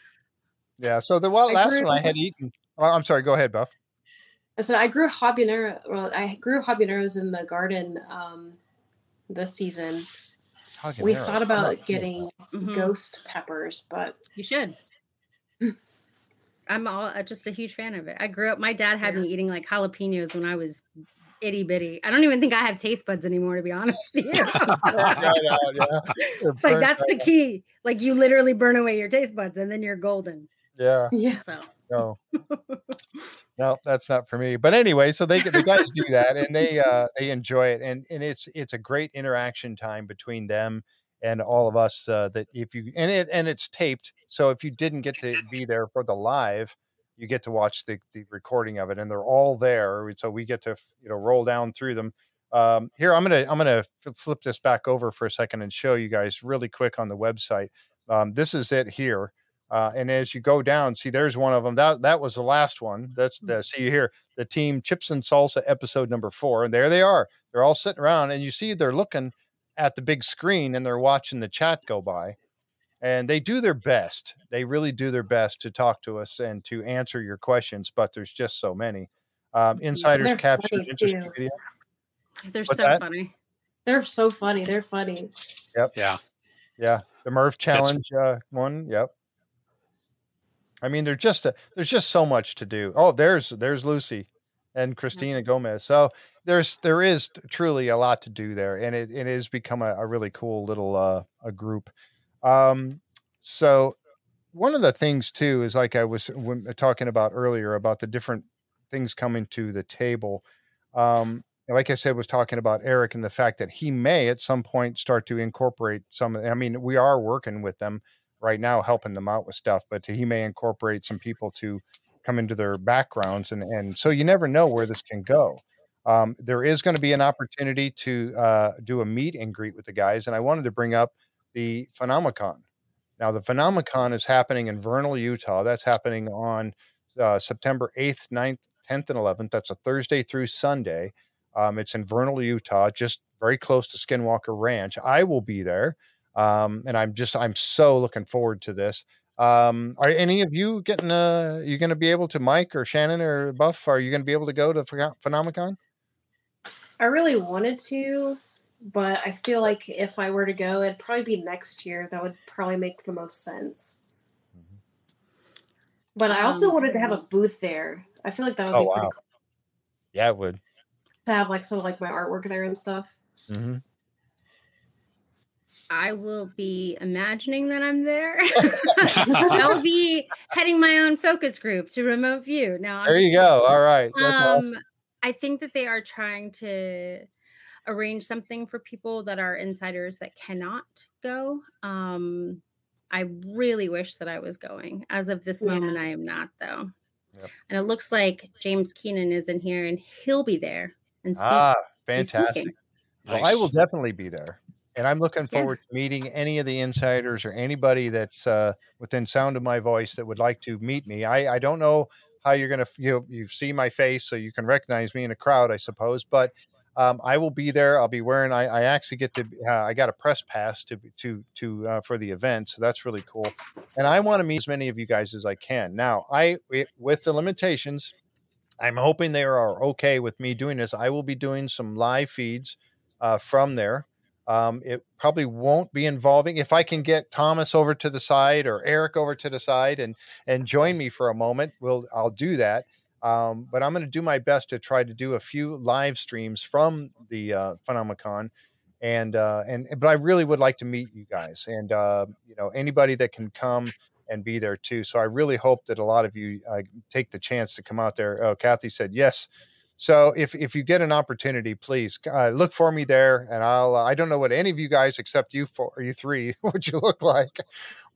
Yeah. So the well, I last grew- one I had eaten. Oh, I'm sorry. Go ahead, Buff. I said I grew habanero. Well, I grew habaneros in the garden um, this season. We thought about sure. getting Mhm. ghost peppers, but You should. I'm all uh, just a huge fan of it. I grew up. My dad had me eating like jalapenos when I was itty bitty. I don't even think I have taste buds anymore, to be honest with you. Right out, yeah. Like that's the key. Like you literally burn away your taste buds, and then you're golden. Yeah. yeah, So No. no, that's not for me. But anyway, so they the guys do that and they uh they enjoy it and and it's it's a great interaction time between them and all of us uh, that if you and it and it's taped. So if you didn't get to be there for the live, you get to watch the the recording of it and they're all there. So we get to you know roll down through them. Um, here I'm gonna I'm gonna flip this back over for a second and show you guys really quick on the website. Um, this is it here. Uh, and as you go down, see, there's one of them. That that was the last one. That's the see you here the team Chips and Salsa episode number four, and there they are. They're all sitting around, and you see they're looking at the big screen and they're watching the chat go by, and they do their best. They really do their best to talk to us and to answer your questions, but there's just so many. Um, insiders They're captured funny, interesting video. they're What's so that? funny. they're so funny. They're funny. Yep. Yeah. Yeah, the Merv challenge uh, one. Yep. I mean, there's just a, there's just so much to do. Oh, there's there's Lucy and Christina Gomez. So there's there is truly a lot to do there, and it, it has become a, a really cool little uh, a group. Um, so one of the things too is like I was talking about earlier about the different things coming to the table. Um, like I said, was talking about Eric and the fact that he may at some point start to incorporate some. I mean, we are working with them right now, helping them out with stuff, but he may incorporate some people to come into their backgrounds, and and so you never know where this can go. Um, there is going to be an opportunity to uh, do a meet and greet with the guys, and I wanted to bring up the Phenomicon. Now, the Phenomicon is happening in Vernal, Utah. That's happening on uh, September 8th, 9th, 10th, and 11th. That's a Thursday through Sunday. Um, it's in Vernal, Utah, just very close to Skinwalker Ranch. I will be there, um, and I'm just I'm so looking forward to this. Um, are any of you getting? Uh, you going to be able to, Mike or Shannon or Buff? Are you going to be able to go to Phe- Phenomicon? I really wanted to, but I feel like if I were to go, it'd probably be next year. That would probably make the most sense. Mhm. But I also Um, wanted to have a booth there. I feel like that would Oh, be pretty wow. cool Yeah, it would. to have like some of like my artwork there and stuff. hmm I will be imagining that I'm there. I'll be heading my own focus group to remote view. Now, There you go. All right, that's um, awesome. I think that they are trying to arrange something for people that are insiders that cannot go. Um, I really wish that I was going. As of this Yeah. moment, I am not though. Yep. And it looks like James Keenan is in here, and he'll be there and speak. Ah, fantastic. speaking. Well, I will definitely be there. And I'm looking Yeah. forward to meeting any of the insiders or anybody that's uh, within sound of my voice that would like to meet me. I, I don't know how you're going to, you know, you see my face, so you can recognize me in a crowd, I suppose. But um, I will be there. I'll be wearing. I, I actually get to. Uh, I got a press pass to to to uh, for the event, so that's really cool. And I want to meet as many of you guys as I can. Now, I with the limitations, I'm hoping they are okay with me doing this. I will be doing some live feeds uh, from there. Um, it probably won't be involving if I can get Thomas over to the side or Eric over to the side and and join me for a moment. We'll I'll do that. Um, but I'm going to do my best to try to do a few live streams from the uh, Phenomicon, and uh, and but I really would like to meet you guys and uh, you know anybody that can come and be there too. So I really hope that a lot of you uh, take the chance to come out there. Oh, Kathy said yes. So if if you get an opportunity, please uh, look for me there, and I'll. Uh, I don't know what any of you guys except you four, you three, what you look like,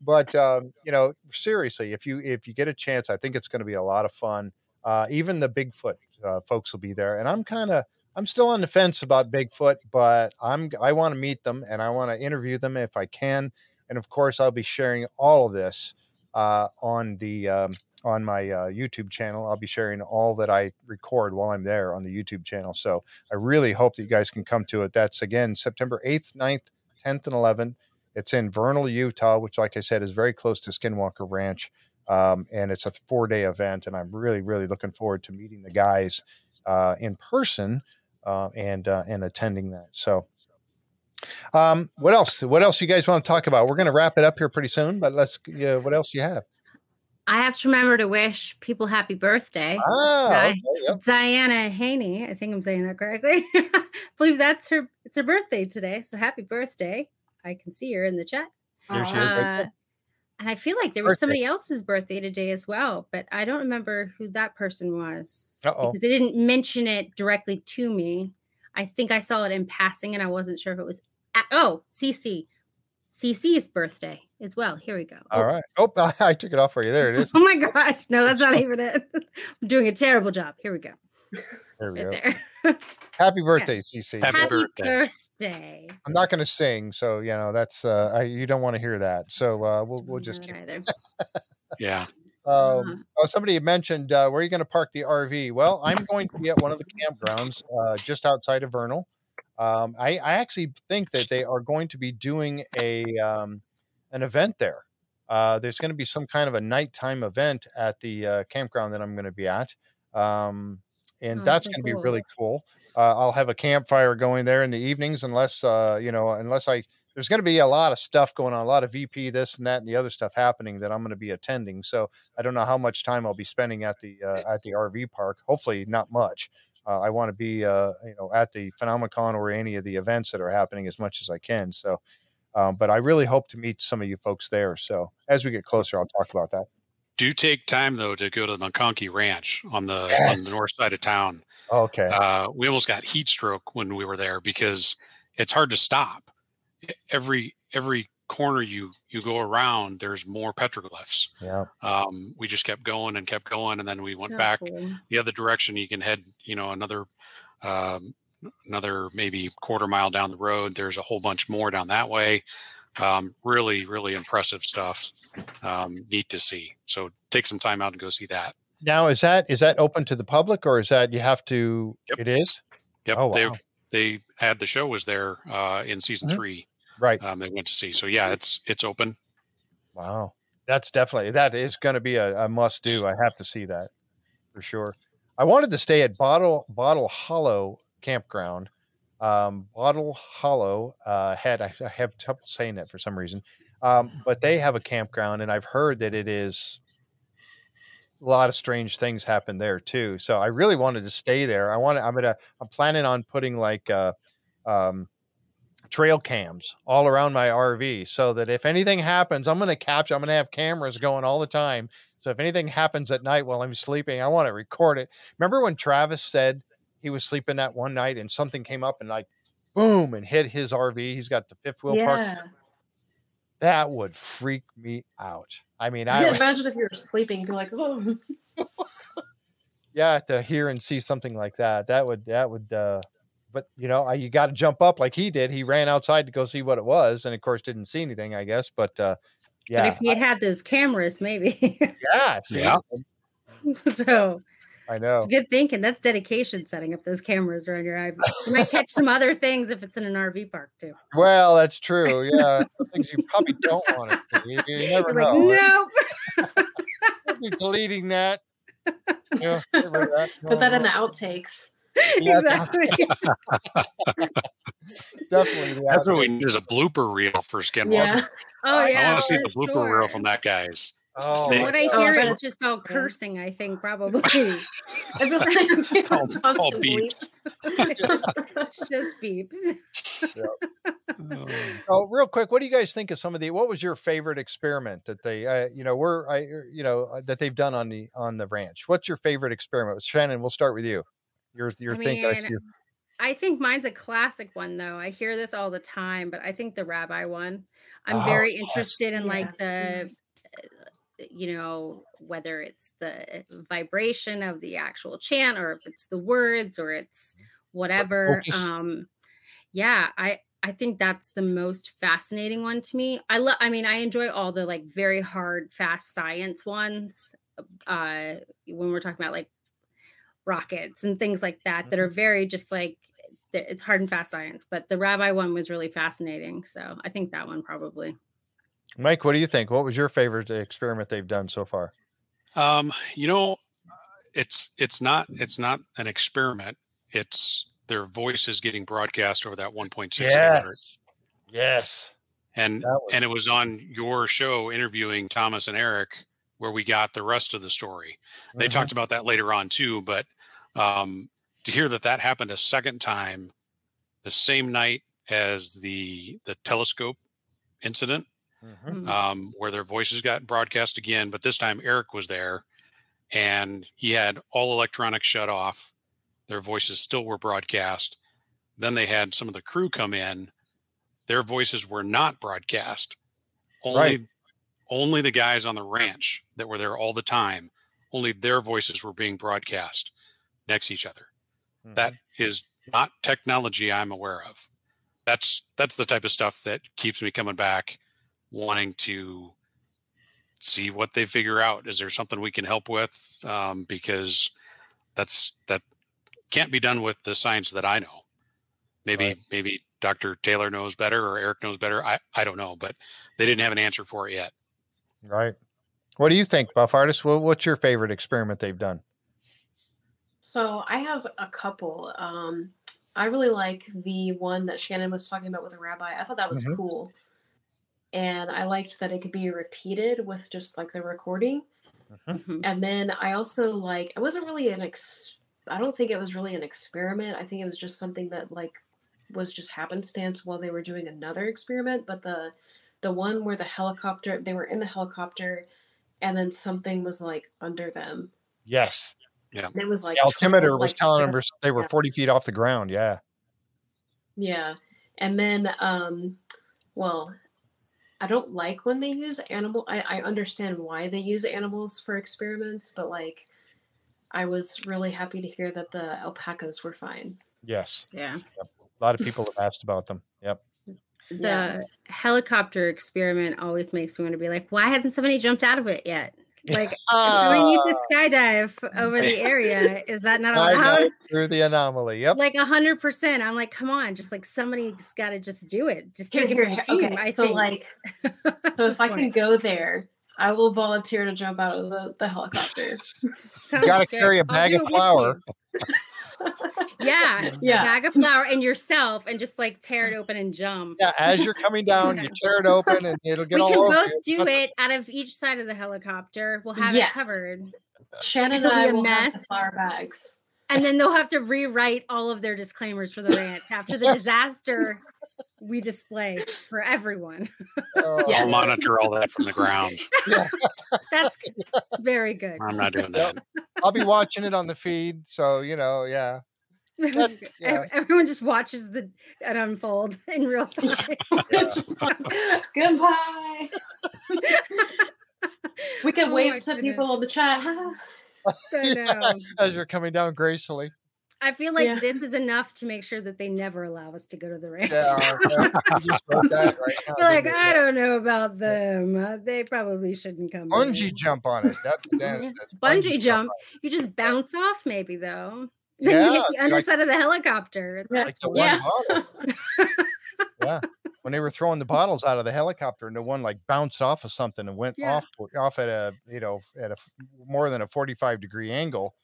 but um, you know, seriously, if you if you get a chance, I think it's going to be a lot of fun. Uh, even the Bigfoot uh, folks will be there, and I'm kind of I'm still on the fence about Bigfoot, but I'm I want to meet them and I want to interview them if I can. And of course, I'll be sharing all of this uh, on the um, on my uh, YouTube channel. I'll be sharing all that I record while I'm there on the YouTube channel. So I really hope that you guys can come to it. That's again September 8th, 9th, 10th, and 11th. It's in Vernal, Utah, which, like I said, is very close to Skinwalker Ranch. Um, and it's a four day event. And I'm really, really looking forward to meeting the guys uh, in person uh, and uh, and attending that. So, um, what else? What else you guys want to talk about? We're going to wrap it up here pretty soon, but let's. Yeah, what else you have? I have to remember to wish people happy birthday. Ah, okay, yep. Diana Haney. I think I'm saying that correctly. I believe that's her. It's her birthday today. So happy birthday! I can see her in the chat. There she is. Uh, and I feel like there was Birthday. somebody else's birthday today as well, but I don't remember who that person was Uh-oh. because they didn't mention it directly to me. I think I saw it in passing, and I wasn't sure if it was. At, oh, CC, CC's birthday as well. Here we go. All right. Oh, I took it off for you. There it is. Oh my gosh! No, that's not even it. I'm doing a terrible job. Here we go. There we Right go. there. Happy birthday, CC. Happy Happy birthday. birthday. I'm not going to sing, so you know that's uh, I, you don't want to hear that. So uh, we'll we'll just keep. either. Yeah. Um, oh, somebody mentioned uh, where are you going to park the RV? Well, I'm going to be at one of the campgrounds uh, just outside of Vernal. Um, I, I actually think that they are going to be doing a um, an event there. Uh, there's going to be some kind of a nighttime event at the uh, campground that I'm going to be at, um, and Oh, that's so going to be really cool. Uh, I'll have a campfire going there in the evenings, unless uh, you know, unless I there's going to be a lot of stuff going on, a lot of VP this and that and the other stuff happening that I'm going to be attending. So I don't know how much time I'll be spending at the uh, at the RV park. Hopefully, not much. Uh, I want to be uh, you know at the Phenomicon or any of the events that are happening as much as I can. So, um, but I really hope to meet some of you folks there. So as we get closer, I'll talk about that. Do take time though to go to the McConkey Ranch on the on the north side of town. Okay. Uh, we almost got heat stroke when we were there because it's hard to stop. Every every corner you you go around, there's more petroglyphs. yeah. Um, we just kept going and kept going, and then we went So back cool. the other direction. You can head, you know, another um, another maybe quarter mile down the road. There's a whole bunch more down that way. Um, really, really impressive stuff. Um, neat to see. So take some time out and go see that. Now is that is that open to the public or is that you have to? Yep. It is. Yep, Oh, they wow. they had the show was there uh, in season Mhm. three. Right. Um, they went to see. So yeah, it's it's open. Wow. That's definitely that is going to be a, a must do. I have to see that for sure. I wanted to stay at Bottle Bottle Hollow Campground. Um, Bottle Hollow uh, had I, I have trouble saying that for some reason, um, but they have a campground, and I've heard that it is a lot of strange things happen there too. So I really wanted to stay there. I want to. I'm gonna. I'm planning on putting like uh, um, trail cams all around my RV so that if anything happens, I'm going to capture, I'm going to have cameras going all the time. So if anything happens at night while I'm sleeping, I want to record it. Remember when Travis said he was sleeping that one night and something came up and like boom and hit his RV? He's got the fifth wheel park. Yeah. That would freak me out. I mean, I I imagine if you were sleeping, you'd be like, oh, yeah, to hear and see something like that, that would that would uh but you know, I, you got to jump up like he did. He ran outside to go see what it was, and of course didn't see anything, I guess. But uh, yeah, But if he had had those cameras, maybe. yeah, see, Yeah. so I know. it's good thinking. That's dedication setting up those cameras around your eye. You might catch some other things if it's in an RV park too. Well, that's true. Yeah, things you probably don't want to see. You, you never You're like, know. nope. I'll deleting that. Yeah, get that. put that in the outtakes. Yeah, exactly. Definitely. the That's what we outtake. need is a blooper reel for Skinwalker. Yeah. Oh I yeah. I want to see the blooper sure. reel from that guy's. Oh, What I God. Oh, hear is just all cursing. I think probably I feel like All- all beeps. it's just beeps. Oh, real quick, what do you guys think of some of the? What was your favorite experiment that they, uh, you know, were I, you know, uh, that they've done on the on the ranch? What's your favorite experiment? Shannon, we'll start with you. Your your I think. I mean, see. I think mine's a classic one though. I hear this all the time, but I think the rabbi one. I'm Oh, very yes. interested in like the uh, you know whether it's the vibration of the actual chant or if it's the words or it's whatever. Um, yeah, I I think that's the most fascinating one to me. I love. I mean, I enjoy all the like very hard, fast science ones. Uh, when we're talking about like rockets and things like that, mm-hmm. that are very just like it's hard and fast science. But the rabbi one was really fascinating, so I think that one probably. Mike, what do you think? What was your favorite experiment they've done so far? Um, you know, it's it's not it's not an experiment. It's their voice is getting broadcast over that 1.6 yes. Yes. And was- and it was on your show interviewing Thomas and Eric where we got the rest of the story. They mm-hmm. talked about that later on too, but um, to hear that that happened a second time the same night as the the telescope incident mm-hmm. um, where their voices got broadcast again but this time eric was there and he had all electronics shut off their voices still were broadcast then they had some of the crew come in their voices were not broadcast only right. Only the guys on the ranch that were there all the time only their voices were being broadcast next to each other mm-hmm. that is not technology i'm aware of that's that's the type of stuff that keeps me coming back wanting to see what they figure out. Is there something we can help with? Um, because that's that can't be done with the science that I know. Maybe right. maybe Dr. Taylor knows better or Eric knows better. I, I don't know, but they didn't have an answer for it yet. Right. What do you think, Buff Artist? what's your favorite experiment they've done? So I have a couple. Um, I really like the one that Shannon was talking about with the rabbi. I thought that was mm-hmm. cool and I liked that it could be repeated with just like the recording. Mm-hmm. mm-hmm. And then I also like it wasn't really an ex I don't think it was really an experiment. I think it was just something that like was just happenstance while they were doing another experiment, but the the one where the helicopter they were in the helicopter and then something was like under them. Yes. Yeah. And it was like the altimeter was like, telling them they were 40 feet off the ground. Yeah. Yeah. And then um well, I don't like when they use animal. I, I understand why they use animals for experiments, but like, I was really happy to hear that the alpacas were fine. Yes. Yeah. Yep. A lot of people have asked about them. Yep. The yeah. helicopter experiment always makes me want to be like, why hasn't somebody jumped out of it yet? Like uh, somebody needs to skydive over the area. Is that not allowed? Through the anomaly. Yep. Like a hundred percent. I'm like, come on, just like somebody's got to just do it. Just take here, it from the team. Okay, I so think. like, so if I can go there, I will volunteer to jump out of the, the helicopter. you got to carry a bag of flour. Yeah, yeah, bag of flour and yourself, and just like tear it open and jump. Yeah, as you're coming down, you tear it open, and it'll get. All We can both do it out of each side of the helicopter. We'll have yes. it covered. Shannon and I will mess. have the flour bags. And then they'll have to rewrite all of their disclaimers for the ranch after the disaster we display for everyone. Oh, yes. I'll monitor all that from the ground. Yeah. That's very good. I'm not doing that. I'll be watching it on the feed. So, you know, yeah. yeah. Everyone just watches the it unfold in real time. like, Goodbye. we can oh wave to people in the chat. yeah, as you're coming down gracefully. I feel like yeah. this is enough to make sure that they never allow us to go to the ranch. Yeah, right like, I don't know about them. Uh, they probably shouldn't come. Bungee in. jump on it. That's, that's, that's bungee, bungee, jump. You just bounce off, maybe though. Then yeah, you hit the underside like, of the helicopter. That's like the yeah. yeah. When they were throwing the bottles out of the helicopter and the one like bounced off of something and went yeah. off off at a you know at a more than a 45 degree angle.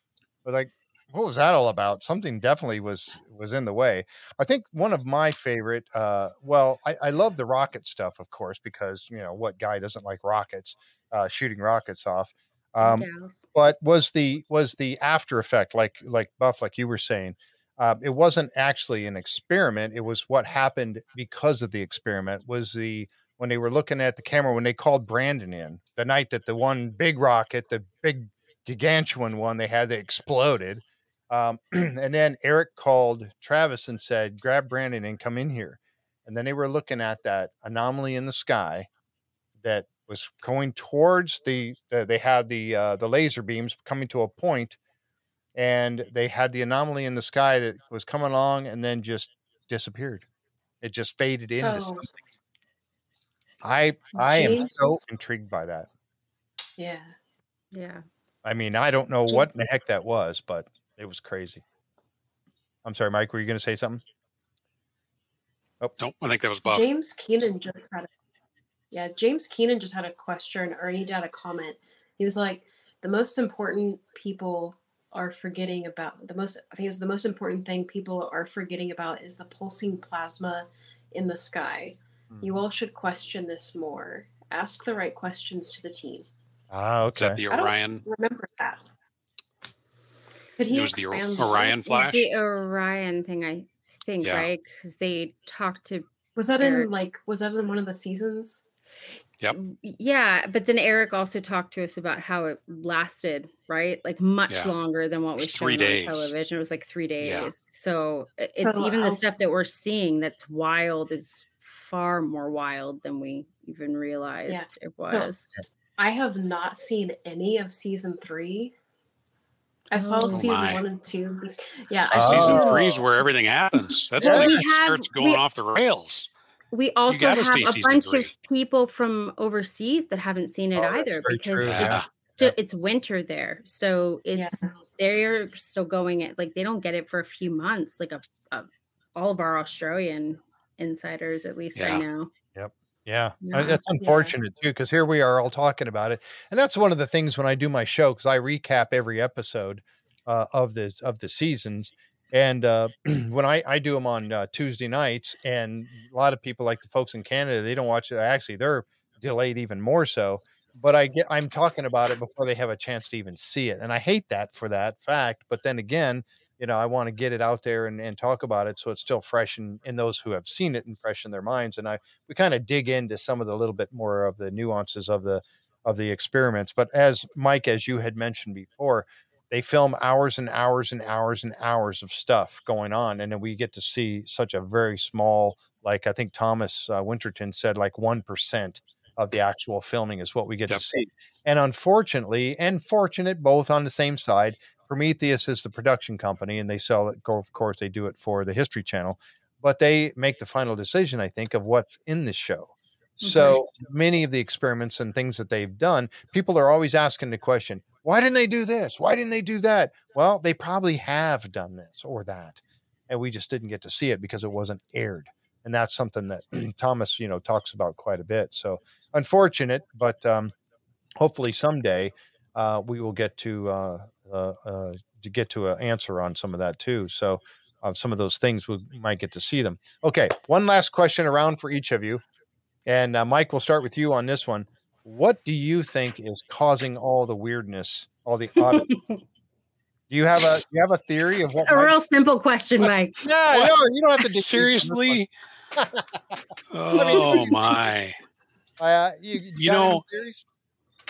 But like what was that all about? Something definitely was was in the way. I think one of my favorite. Uh, well, I, I love the rocket stuff, of course, because you know what guy doesn't like rockets, uh, shooting rockets off. Um, but was the was the after effect like like Buff, like you were saying? Uh, it wasn't actually an experiment. It was what happened because of the experiment. Was the when they were looking at the camera when they called Brandon in the night that the one big rocket, the big gigantuan one they had exploded um, and then Eric called Travis and said, grab Brandon and come in here. And then they were looking at that anomaly in the sky that was going towards the, the they had the, uh, the laser beams coming to a point and they had the anomaly in the sky that was coming along and then just disappeared. It just faded into something. I I am so intrigued by that. yeah. Yeah. I mean, I don't know Ja- what in the heck that was, but it was crazy. I'm sorry, Mike. Were you going to say something? Oh, Nope, I think that was Buff. James Keenan just had a yeah, James Keenan just had a question or he had a comment. He was like, the most important people are forgetting about the most I think it's the most important thing people are forgetting about is the pulsing plasma in the sky. You all should question this more. Ask the right questions to the team. Ah, Is that okay. the I don't Orion? Remember that. Could he It was the expand Or- Orion Flash. The Orion thing, I think, Yeah. right? Because they talked to Was that Eric. in like was that in one of the seasons? Yep. Yeah, but then Eric also talked to us about how it lasted, right? Like much Yeah. longer than what was was three shown on days. television. It was like three days. Yeah. So it's So even the stuff that we're seeing that's wild is far more wild than we even realized it was. I have not seen any of season three. I saw Oh season my. one and two. Yeah, I Season Oh. three is where everything happens. That's Well, when we it starts going we- off the rails. We also have a bunch three. of people from overseas that haven't seen it Oh, either because it's Yeah. ju- it's winter there. So it's Yeah. they're still going it like they don't get it for a few months. Like a, a all of our Australian insiders, at least Yeah. I know. Yeah, Yeah. uh, that's Yeah. unfortunate too, because here we are all talking about it, and that's one of the things when I do my show because I recap every episode uh, of this of the seasons, and uh, when I I do them on uh, Tuesday nights, and a lot of people like the folks in Canada they don't watch it. Actually, they're delayed even more so. But I get I'm talking about it before they have a chance to even see it, and I hate that for that fact. But then again, you know, I want to get it out there and, and talk about it so it's still fresh in, in those who have seen it and fresh in their minds. And I we kind of dig into some of the little bit more of the nuances of the of the experiments. But as Mike, as you had mentioned before, they film hours and hours and hours and hours of stuff going on, and then we get to see such a very small, like I think Thomas uh, Winterton said, like one percent of the actual filming is what we get Yep. to see. And unfortunately, and fortunate, both on the same side, Prometheus is the production company, and they sell it. Of course, they do it for the History Channel, but they make the final decision, I think, of what's in the show. So many of the experiments and things that they've done, people are always asking the question, why didn't they do this? Why didn't they do that? Well, they probably have done this or that. And we just didn't get to see it because it wasn't aired. And that's something that Thomas, you know, talks about quite a bit. So unfortunate, but um, hopefully someday uh, we will get to uh, uh, uh, to get to an answer on some of that too. So uh, some of those things we might get to see them. Okay, one last question around for each of you, and uh, Mike, we'll start with you on this one. What do you think is causing all the weirdness, all the odd? do you have a do you have a theory of what? A might- real simple question, Mike. yeah, no, you don't have to dig deep on this one. Seriously? oh my. Uh, you, You got know-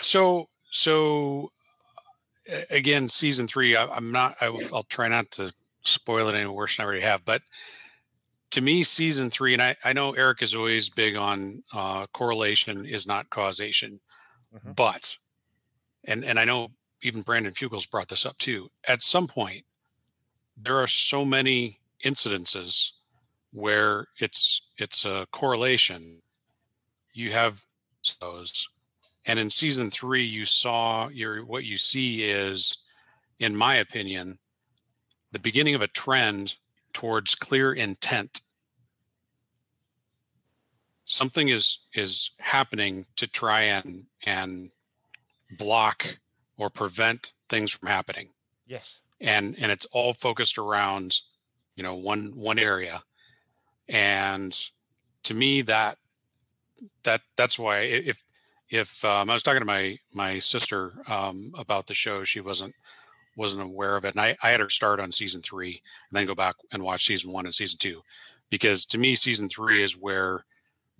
So so again, season three. I, I'm not. I, I'll try not to spoil it any worse than I already have. But to me, season three, and I, I know Eric is always big on uh, correlation is not causation, Mhm. but and and I know even Brandon Fugal's brought this up too. At some point, there are so many incidences where it's it's a correlation. You have those and in season three you saw your what you see is in my opinion the beginning of a trend towards clear intent. Something is is happening to try and and block or prevent things from happening. Yes. and and it's all focused around you know one one area. And to me that that that's why if if um, i was talking to my my sister um, about the show she wasn't wasn't aware of it and I, I had her start on season three and then go back and watch season one and season two because to me season three is where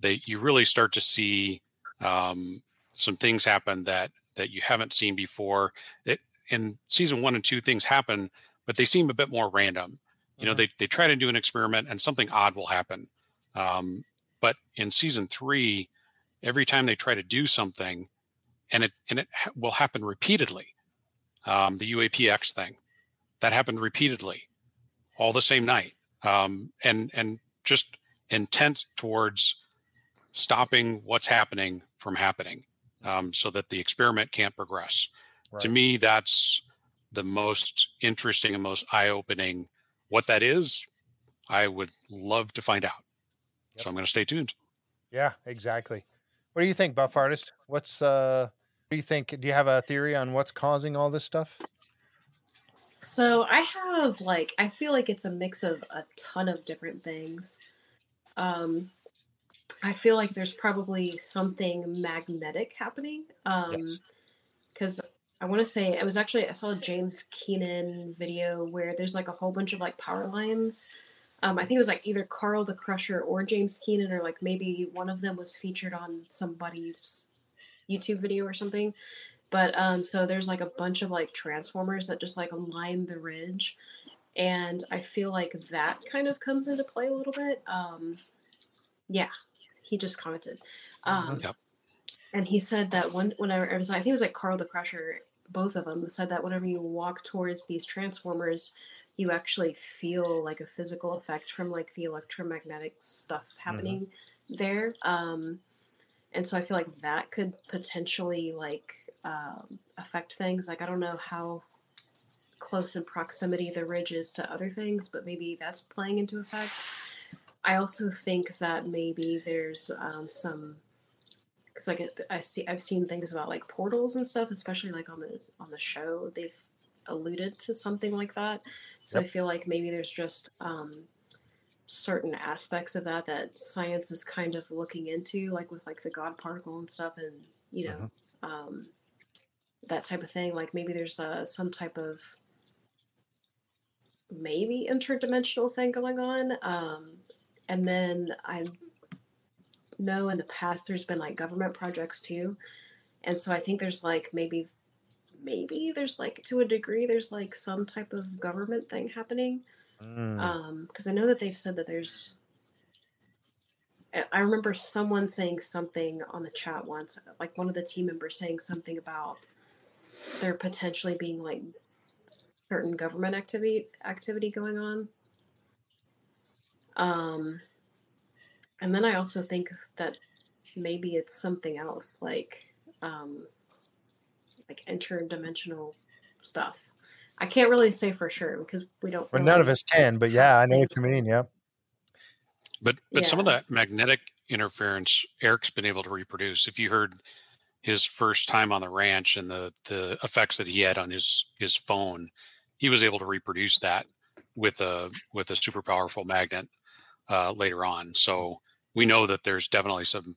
they you really start to see um, some things happen that that you haven't seen before. It in season one and two things happen but they seem a bit more random. You know Mhm. they, they try to do an experiment and something odd will happen. Um, but in season three every time they try to do something and it and it ha- will happen repeatedly um, the UAPx thing that happened repeatedly, all the same night, um, and and just intent towards stopping what's happening from happening, um, so that the experiment can't progress. Right. To me, that's the most interesting and most eye-opening. What that is, I would love to find out. Yep. So I'm going to stay tuned. Yeah, exactly. What do you think, Buff Artist? What's uh do you think? Do you have a theory on what's causing all this stuff? So I have like I feel like it's a mix of a ton of different things. Um I feel like there's probably something magnetic happening. Um because yes. I want to say it was actually I saw a James Keenan video where there's like a whole bunch of like power lines um, I think it was like either Carl the Crusher or James Keenan, or like maybe one of them was featured on somebody's YouTube video or something. But um, so there's like a bunch of like transformers that just like line the ridge, and I feel like that kind of comes into play a little bit. Um, yeah, he just commented, um, yep. and he said that one whenever it was I think it was like Carl the Crusher, both of them said that whenever you walk towards these transformers you actually feel like a physical effect from like the electromagnetic stuff mm-hmm. happening mm-hmm. there um and so i feel like that could potentially like um, affect things like i don't know how close in proximity the ridge is to other things but maybe that's playing into effect i also think that maybe there's um, some because like I see I've seen things about like portals and stuff, especially like on the on the show. They've alluded to something like that. So yep. I feel like maybe there's just um, certain aspects of that that science is kind of looking into, like with like the God particle and stuff, and you know uh-huh. um, that type of thing. Like maybe there's uh, some type of maybe interdimensional thing going on. Um, and then I know in the past there's been like government projects too. And so I think there's like maybe maybe there's like to a degree there's like some type of government thing happening mm. um because i know that they've said that there's i remember someone saying something on the chat once like one of the team members saying something about there potentially being like certain government activity activity going on um and then i also think that maybe it's something else like um like interdimensional stuff. I can't really say for sure because we don't. Well, really none of us can, but yeah, I know what you mean. Yeah. But but yeah. some of that magnetic interference Eric's been able to reproduce. If you heard his first time on the ranch and the the effects that he had on his his phone, he was able to reproduce that with a with a super powerful magnet uh, later on. So we know that there's definitely some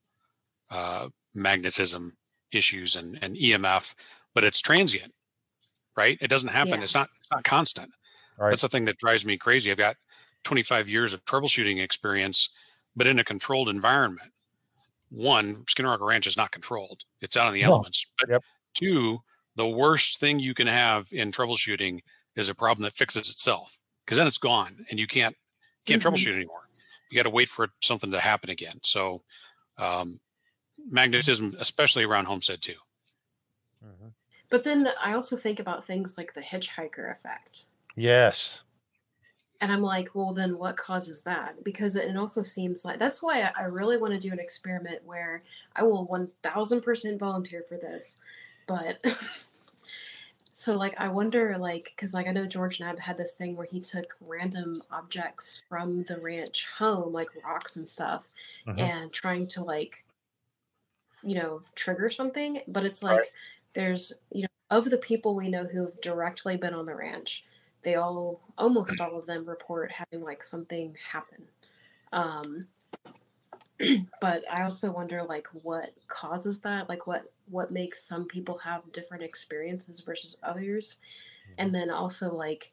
uh, magnetism issues and, and EMF but it's transient, right? It doesn't happen. Yeah. It's not it's not constant. Right. That's the thing that drives me crazy. I've got 25 years of troubleshooting experience, but in a controlled environment. One, Skinwalker Ranch is not controlled; it's out in the no. elements. But yep. two, the worst thing you can have in troubleshooting is a problem that fixes itself because then it's gone and you can't can't mm-hmm. troubleshoot anymore. You got to wait for something to happen again. So, um, magnetism, especially around Homestead Two. But then I also think about things like the hitchhiker effect. Yes. And I'm like, well, then what causes that? Because it also seems like that's why I really want to do an experiment where I will 1000% volunteer for this. But so, like, I wonder, like, because, like, I know George Knapp had this thing where he took random objects from the ranch home, like rocks and stuff, mm-hmm. and trying to, like, you know, trigger something. But it's like, right there's you know of the people we know who have directly been on the ranch they all almost all of them report having like something happen. Um but i also wonder like what causes that? Like what what makes some people have different experiences versus others? And mm-hmm. then also like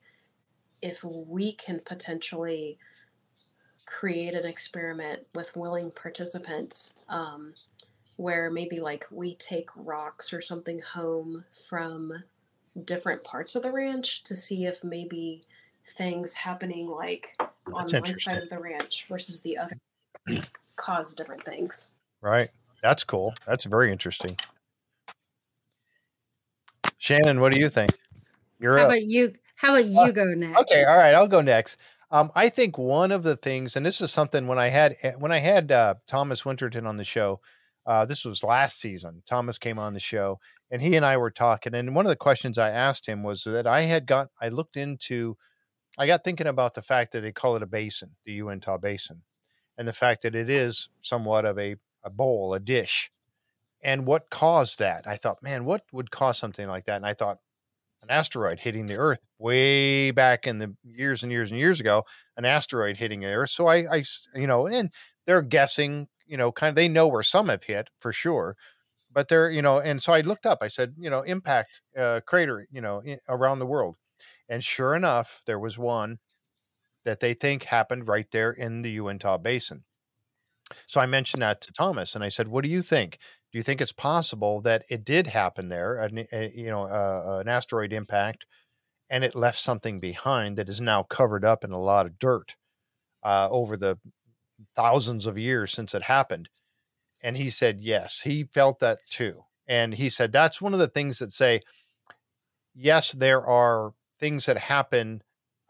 if we can potentially create an experiment with willing participants um, where maybe like we take rocks or something home from different parts of the ranch to see if maybe things happening like That's on one side of the ranch versus the other cause different things. Right. That's cool. That's very interesting. Shannon, what do you think? You're how up. about you? How about you uh, go next? Okay, all right, I'll go next. Um, I think one of the things, and this is something when I had eh, when I had uh, Thomas Winterton on the show, uh, this was last season. Thomas came on the show, and he and I were talking. And one of the questions I asked him was that I had got I looked into, I got thinking about the fact that they call it a basin, the Uintah Basin, and the fact that it is somewhat of a a bowl, a dish, and what caused that. I thought, man, what would cause something like that? And I thought, an asteroid hitting the Earth way back in the years and years and years ago, an asteroid hitting the Earth. So I, I, you know, and they're guessing, you know, kind of they know where some have hit for sure, but they're, you know, and so I looked up. I said, you know, impact uh, crater, you know, in, around the world, and sure enough, there was one that they think happened right there in the Uintah Basin. So I mentioned that to Thomas, and I said, "What do you think? do you think it's possible that it did happen there, a, a, you know, uh, an asteroid impact, and it left something behind that is now covered up in a lot of dirt uh, over the thousands of years since it happened? And he said, yes, he felt that too. And he said, that's one of the things that say, yes, there are things that happen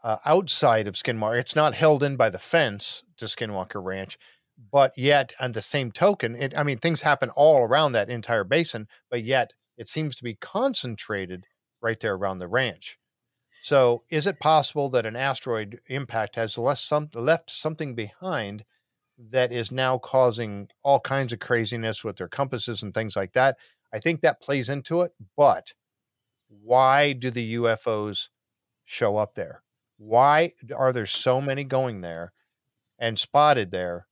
uh, outside of Skinwalker. It's not held in by the fence to Skinwalker Ranch, but yet on the same token it, i mean things happen all around that entire basin but yet it seems to be concentrated right there around the ranch so is it possible that an asteroid impact has some, left something behind that is now causing all kinds of craziness with their compasses and things like that i think that plays into it but why do the ufos show up there why are there so many going there and spotted there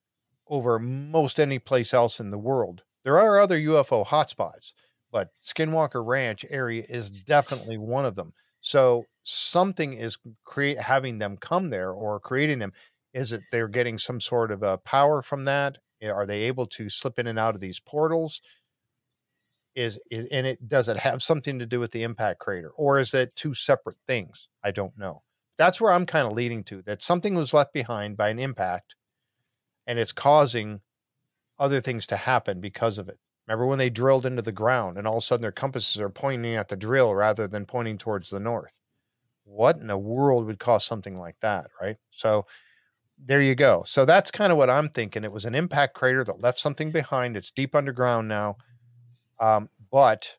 over most any place else in the world. There are other UFO hotspots, but Skinwalker Ranch area is definitely one of them. So something is create having them come there or creating them. Is it they're getting some sort of a power from that? Eh, are they able to slip in and out of these portals? Is it, and it does it have something to do with the impact crater, or is it two separate things? I don't know. That's where I'm kind of leading to. That something was left behind by an impact and it's causing other things to happen because of it. Remember when they drilled into the ground and all of a sudden their compasses are pointing at the drill rather than pointing towards the north? What in the world would cause something like that, right? So there you go. So that's kind of what I'm thinking. It was an impact crater that left something behind. It's deep underground now. Um, but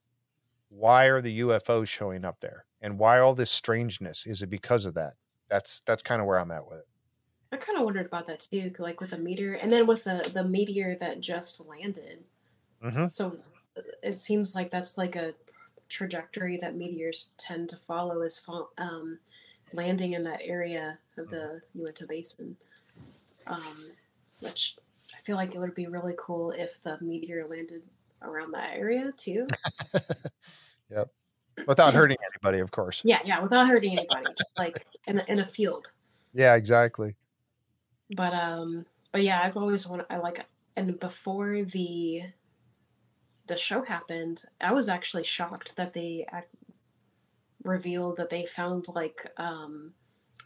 why are the UFOs showing up there? And why all this strangeness? Is it because of that? That's that's kind of where I'm at with it. I kind of wondered about that too, like with a meteor, and then with the the meteor that just landed. Mm-hmm. So uh, it seems like that's like a trajectory that meteors tend to follow is um, landing in that area of the Uinta Basin. Um, which I feel like it would be really cool if the meteor landed around that area too. yep. Without hurting anybody, of course. Yeah, yeah, without hurting anybody, like in a, in a field. Yeah, exactly but um but yeah i've always wanted i like and before the the show happened i was actually shocked that they revealed that they found like um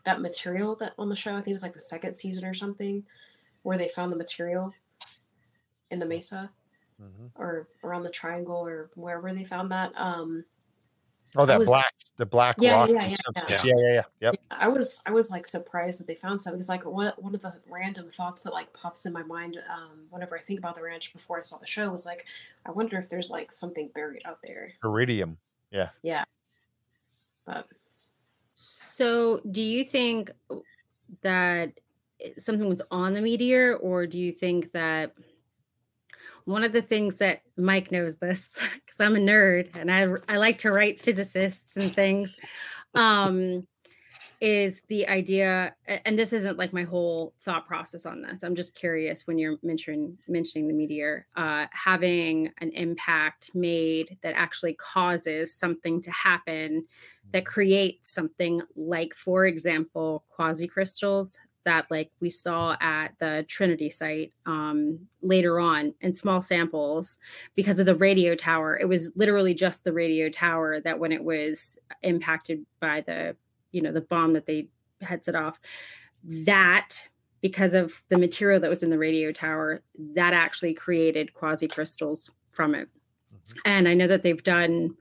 that material that on the show i think it was like the second season or something where they found the material in the mesa mm-hmm. or around the triangle or wherever they found that um Oh, that was, black, the black yeah, rock. Yeah, yeah, yeah. yeah, yeah, yeah, yep. Yeah, I was, I was like surprised that they found something. It's like one, one of the random thoughts that like pops in my mind um, whenever I think about the ranch before I saw the show was like, I wonder if there's like something buried out there. Iridium. Yeah. Yeah. But. So, do you think that something was on the meteor, or do you think that? one of the things that Mike knows this because I'm a nerd and I I like to write physicists and things. Um, is the idea and this isn't like my whole thought process on this i'm just curious when you're mentioning mentioning the meteor uh, having an impact made that actually causes something to happen that create something like for example quasi crystals that like we saw at the Trinity site um, later on in small samples because of the radio tower. It was literally just the radio tower that when it was impacted by the you know the bomb that they had set off, that because of the material that was in the radio tower, that actually created quasi crystals from it. Mm-hmm. And I know that they've done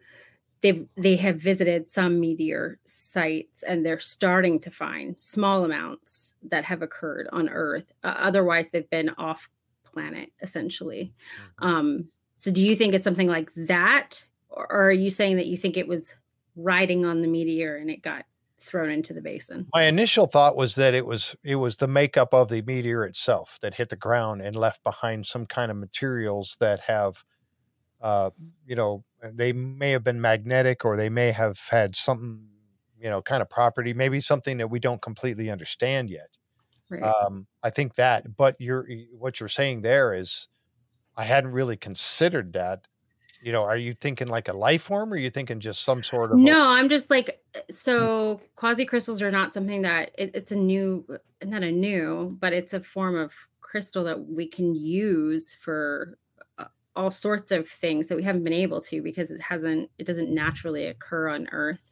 they've they have visited some meteor sites and they're starting to find small amounts that have occurred on earth. Uh, otherwise they've been off planet essentially. Mm-hmm. um so do you think it's something like that? Or are you saying that you think it was riding on the meteor and it got thrown into the basin? My initial thought was that it was it was the makeup of the meteor itself that hit the ground and left behind some kind of materials that have uh you know they may have been magnetic or they may have had some you know kind of property maybe something that we don't completely understand yet right. um, i think that but you're what you're saying there is i hadn't really considered that you know are you thinking like a life form or are you thinking just some sort of no i i'm just like uh, mm. so quasi crystals are not something that it, it's a new not a new but it's a form of crystal that we can use for all sorts of things that we haven't been able to because it hasn't it doesn't naturally occur on earth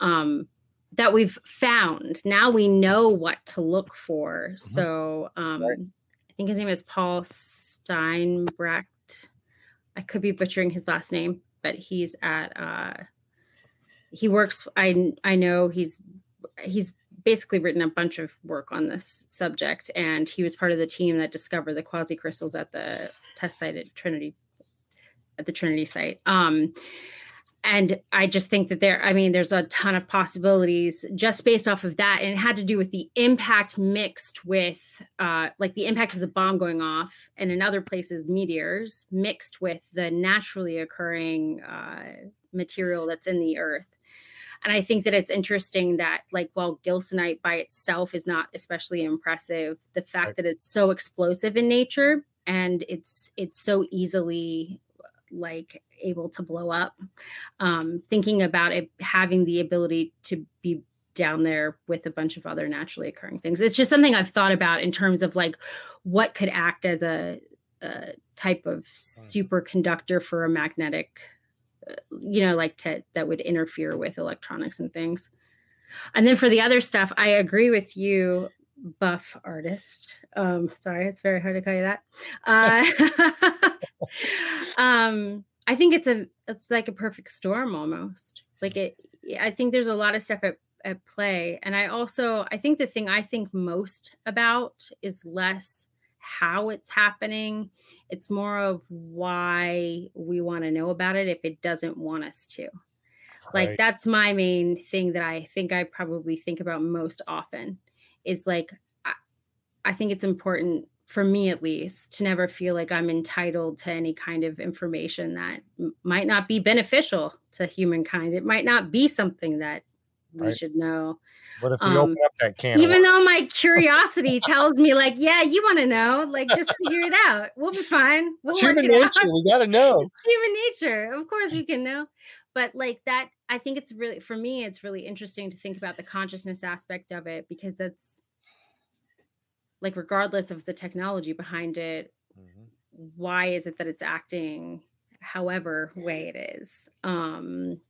um that we've found now we know what to look for mm-hmm. so um right. i think his name is paul steinbrecht i could be butchering his last name but he's at uh he works i i know he's he's basically written a bunch of work on this subject and he was part of the team that discovered the quasi crystals at the test site at trinity at the trinity site. Um, and i just think that there i mean there's a ton of possibilities just based off of that and it had to do with the impact mixed with uh, like the impact of the bomb going off and in other places meteors mixed with the naturally occurring uh, material that's in the earth and I think that it's interesting that, like, while gilsonite by itself is not especially impressive, the fact right. that it's so explosive in nature and it's it's so easily like able to blow up. Um, thinking about it having the ability to be down there with a bunch of other naturally occurring things. It's just something I've thought about in terms of like what could act as a, a type of superconductor for a magnetic you know, like to that would interfere with electronics and things. And then for the other stuff, I agree with you, buff artist. Um, sorry, it's very hard to call you that. Uh, um, I think it's a it's like a perfect storm almost. Like it, I think there's a lot of stuff at at play, and I also I think the thing I think most about is less how it's happening it's more of why we want to know about it if it doesn't want us to. Like right. that's my main thing that I think I probably think about most often is like I, I think it's important for me at least to never feel like I'm entitled to any kind of information that m- might not be beneficial to humankind. It might not be something that we right. should know. What if we um, open up that can? Even though my curiosity tells me, like, yeah, you want to know, like, just figure it out. We'll be fine. We'll it's human nature. Out. We got to know. It's human nature. Of course, we can know. But like that, I think it's really for me. It's really interesting to think about the consciousness aspect of it because that's like, regardless of the technology behind it, mm-hmm. why is it that it's acting however way it is? Um,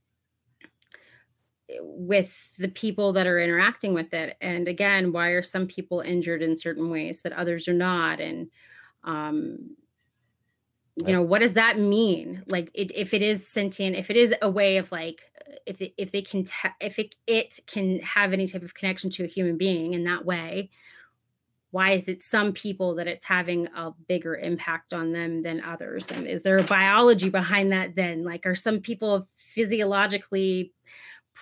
with the people that are interacting with it. And again why are some people injured in certain ways that others are not? And um you know what does that mean? Like it, if it is sentient if it is a way of like if it, if they can te- if it, it can have any type of connection to a human being in that way why is it some people that it's having a bigger impact on them than others? And is there a biology behind that then? Like are some people physiologically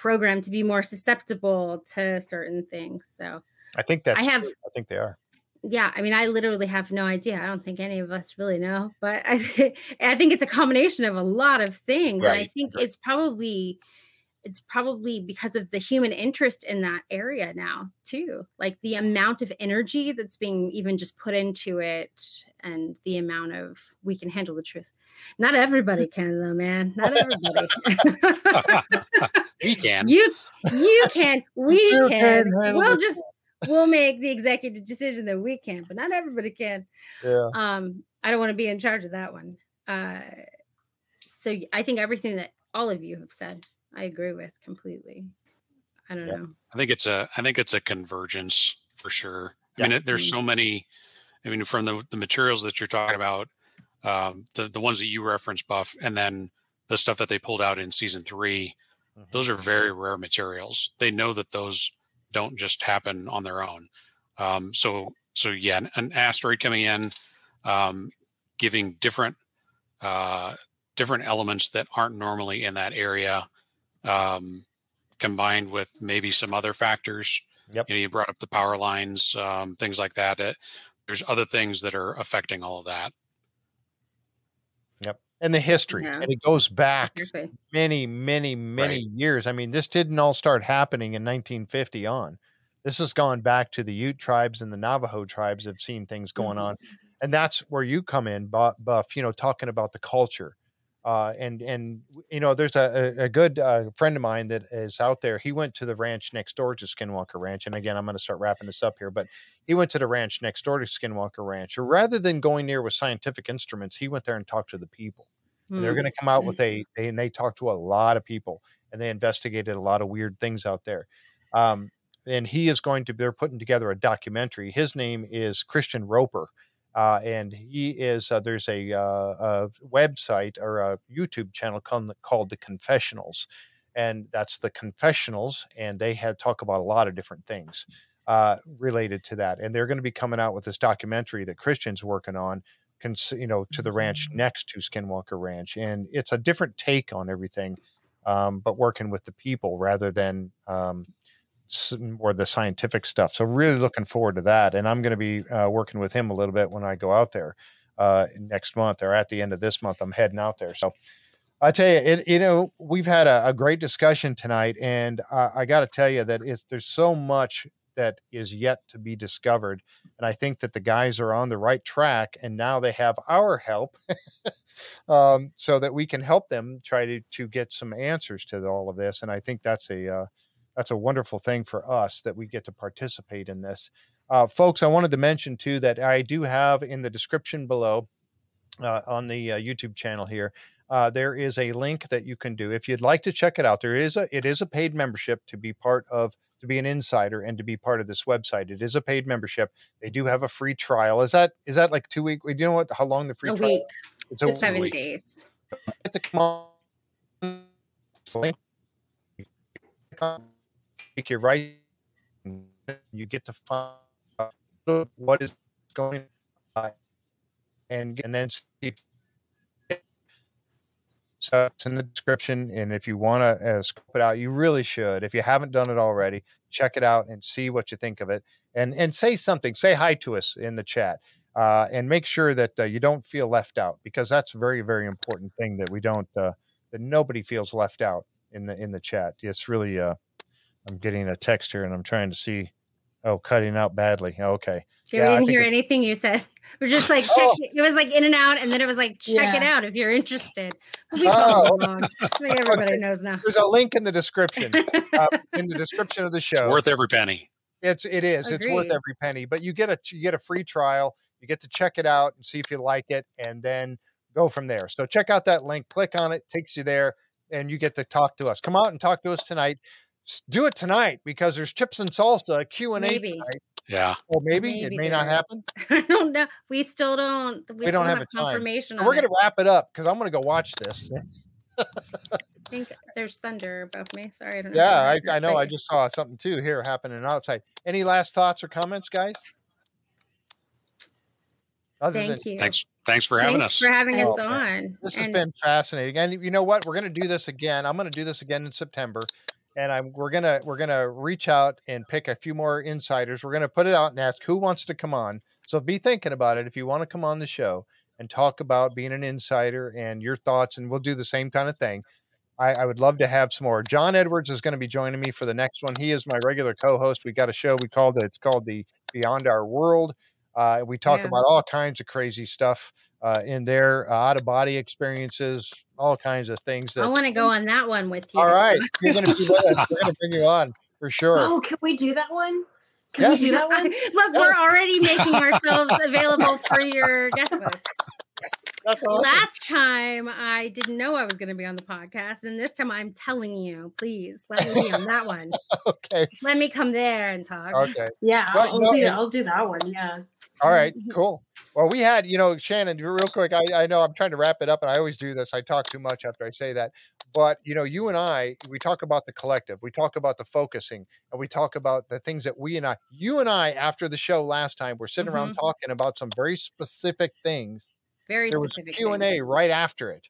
programmed to be more susceptible to certain things. So I think that's I have true. I think they are. Yeah, I mean, I literally have no idea. I don't think any of us really know, but I, th- I think it's a combination of a lot of things. Right. I think right. it's probably it's probably because of the human interest in that area now too like the amount of energy that's being even just put into it and the amount of we can handle the truth not everybody can though, man. Not everybody. we can. You you can. We you can. can we'll just we'll make the executive decision that we can, but not everybody can. Yeah. Um, I don't want to be in charge of that one. Uh, so I think everything that all of you have said, I agree with completely. I don't yeah. know. I think it's a I think it's a convergence for sure. I mean, there's so many. I mean, from the the materials that you're talking about, um, the the ones that you referenced, Buff, and then the stuff that they pulled out in season 3 mm-hmm. those are very rare materials. They know that those don't just happen on their own. Um, so so yeah, an asteroid coming in, um, giving different uh, different elements that aren't normally in that area, um, combined with maybe some other factors. Yep. You, know, you brought up the power lines, um, things like that. It, there's other things that are affecting all of that. And the history, yeah. and it goes back many, many, many right. years. I mean, this didn't all start happening in 1950 on. This has gone back to the Ute tribes and the Navajo tribes have seen things going mm-hmm. on, and that's where you come in, Buff. You know, talking about the culture uh, and and you know, there's a, a good uh, friend of mine that is out there. He went to the ranch next door to Skinwalker Ranch, and again, I'm going to start wrapping this up here. But he went to the ranch next door to Skinwalker Ranch. Rather than going near with scientific instruments, he went there and talked to the people. Mm. they're going to come out with a they, and they talked to a lot of people, and they investigated a lot of weird things out there. Um, and he is going to they're putting together a documentary. His name is Christian Roper uh, and he is uh, there's a, uh, a, website or a YouTube channel called, called the Confessionals, and that's the Confessionals, and they had talk about a lot of different things uh, related to that, and they're going to be coming out with this documentary that Christian's working on, cons- you know, to the ranch mm. next to Skinwalker Ranch, and it's a different take on everything, um, but working with the people rather than um, more the scientific stuff. So really looking forward to that, and I'm going to be uh, working with him a little bit when I go out there uh, next month or at the end of this month. I'm heading out there. So I tell you, it, you know, we've had a, a great discussion tonight, and uh, I got to tell you that it's there's so much that is yet to be discovered, and I think that the guys are on the right track, and now they have our help. um, so that we can help them try to to get some answers to all of this, and I think that's a uh, that's a wonderful thing for us that we get to participate in this. Uh, folks, I wanted to mention too that I do have in the description below uh, on the uh, YouTube channel here. Uh, there is a link that you can do if you'd like to check it out. There is a it is a paid membership to be part of to be an insider and to be part of this website. It is a paid membership. They do have a free trial. Is that is that like two week? Do you know what how long the free a trial? Week. It's a it's seven week. days. Come on take your right you get to find what is going on and and then see. So it's in the description and if you want to uh, scope it out you really should. If you haven't done it already check it out and see what you think of it. And and say something say hi to us in the chat uh, and make sure that uh, you don't feel left out because that's a very very important thing that we don't uh, that nobody feels left out in the in the chat. It's really uh I'm getting a text here and I'm trying to see. Oh, cutting out badly. Okay. Yeah, we didn't hear anything you said. We're just like check. Oh. It was like in and out, and then it was like check yeah. it out if you're interested. We oh. I think everybody okay. knows now. There's a link in the description. uh, in the description of the show. It's worth every penny. It's it is. Agreed. It's worth every penny. But you get a you get a free trial. You get to check it out and see if you like it, and then go from there. So check out that link. Click on it. Takes you there, and you get to talk to us. Come out and talk to us tonight do it tonight because there's chips and salsa Q and A tonight. Yeah. Or maybe, maybe it may not happen. I don't know. We still don't. We, we don't have, have confirmation. We're going to wrap it up because I'm going to go watch this. I think there's thunder above me. Sorry, I don't know. Yeah, I, I, know. I just saw something too here happening outside. Any last thoughts or comments, guys? Other Thank than, you. Thanks. Thanks for having Thanks us. For having oh, us on. This and, has been fascinating. And you know what? We're going to do this again. I'm going to do this again in September and I'm we're gonna we're gonna reach out and pick a few more insiders. We're gonna put it out and ask who wants to come on. So be thinking about it if you want to come on the show and talk about being an insider and your thoughts, and we'll do the same kind of thing. I, I would love to have some more. John Edwards is going to be joining me for the next one. He is my regular co-host. We got a show we called it. It's called the Beyond Our World. Uh, we talk yeah. about all kinds of crazy stuff uh, in their uh, out of body experiences, all kinds of things. That, I want to go on that one with you. All right, you're going to be with us. We're going to bring you on for sure. Oh, can we do that one? Can yes. we do that one? Look, yes. we're already making ourselves available for your guest list. That's awesome. Last time I didn't know I was going to be on the podcast, and this time I'm telling you, please let me be on that one. okay. Let me come there and talk. Okay. Yeah, Well, I'll, no, do, I'll do that one. Yeah. All right, Mm-hmm. cool. Well, we had, you know, Shannon, real quick. I, I know I'm trying to wrap it up, and I always do this. I talk too much after I say that. But, you know, you and I, we talk about the collective, we talk about the focusing, and we talk about the things that we and I, you and I, after the show last time, we're sitting around Mm-hmm. talking about some very specific things. Very There specific. Q and A right after it.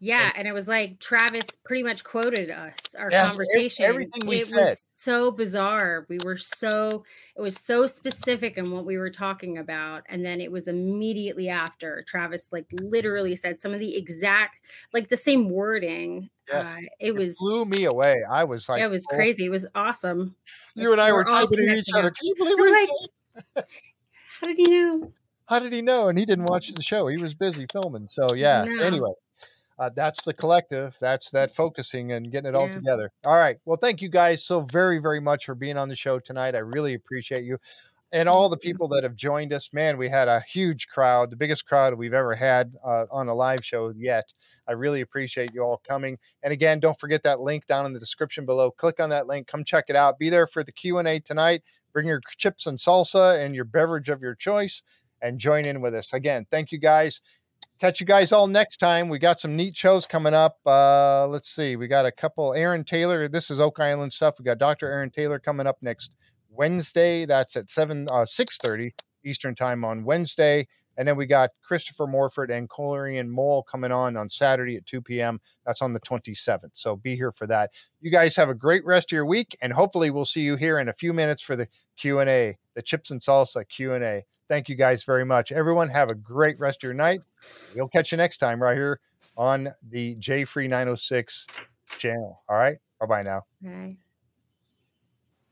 Yeah, and it was like Travis pretty much quoted us, our ev- conversation. everything we it said. was so bizarre. We were so it was so specific in what we were talking about. And then it was immediately after Travis like literally said some of the exact like the same wording. Yes. Uh, it was Blew me away. I was like, yeah, it was oh, crazy. It was awesome. You and I were typing each other. Can you believe what like- said? How did he know? How did he know? And he didn't watch the show. He was busy filming. So yeah. No. anyway, uh, that's the collective. That's that focusing and getting it all together. All right. Well, thank you guys so very very much for being on the show tonight. I really appreciate you. And all the people that have joined us, man, we had a huge crowd, the biggest crowd we've ever had uh, on a live show yet. I really appreciate you all coming. And again, don't forget that link down in the description below. Click on that link. Come check it out. Be there for the Q and A tonight. Bring your chips and salsa and your beverage of your choice, and join in with us. Again, thank you guys. Catch you guys all next time. We got some neat shows coming up. Uh, let's see. We got a couple. Aaron Taylor. This is Oak Island stuff. We got Dr. Aaron Taylor coming up next Wednesday. That's at seven uh, six thirty Eastern time on Wednesday. And then we got Christopher Morford and Corjan Mol coming on on Saturday at 2 p.m. That's on the 27th. So be here for that. You guys have a great rest of your week, and hopefully we'll see you here in a few minutes for the Q and A, the chips and salsa Q and A. Thank you guys very much. Everyone have a great rest of your night. We'll catch you next time right here on the J Free 906 channel. All right. Bye bye now. Right.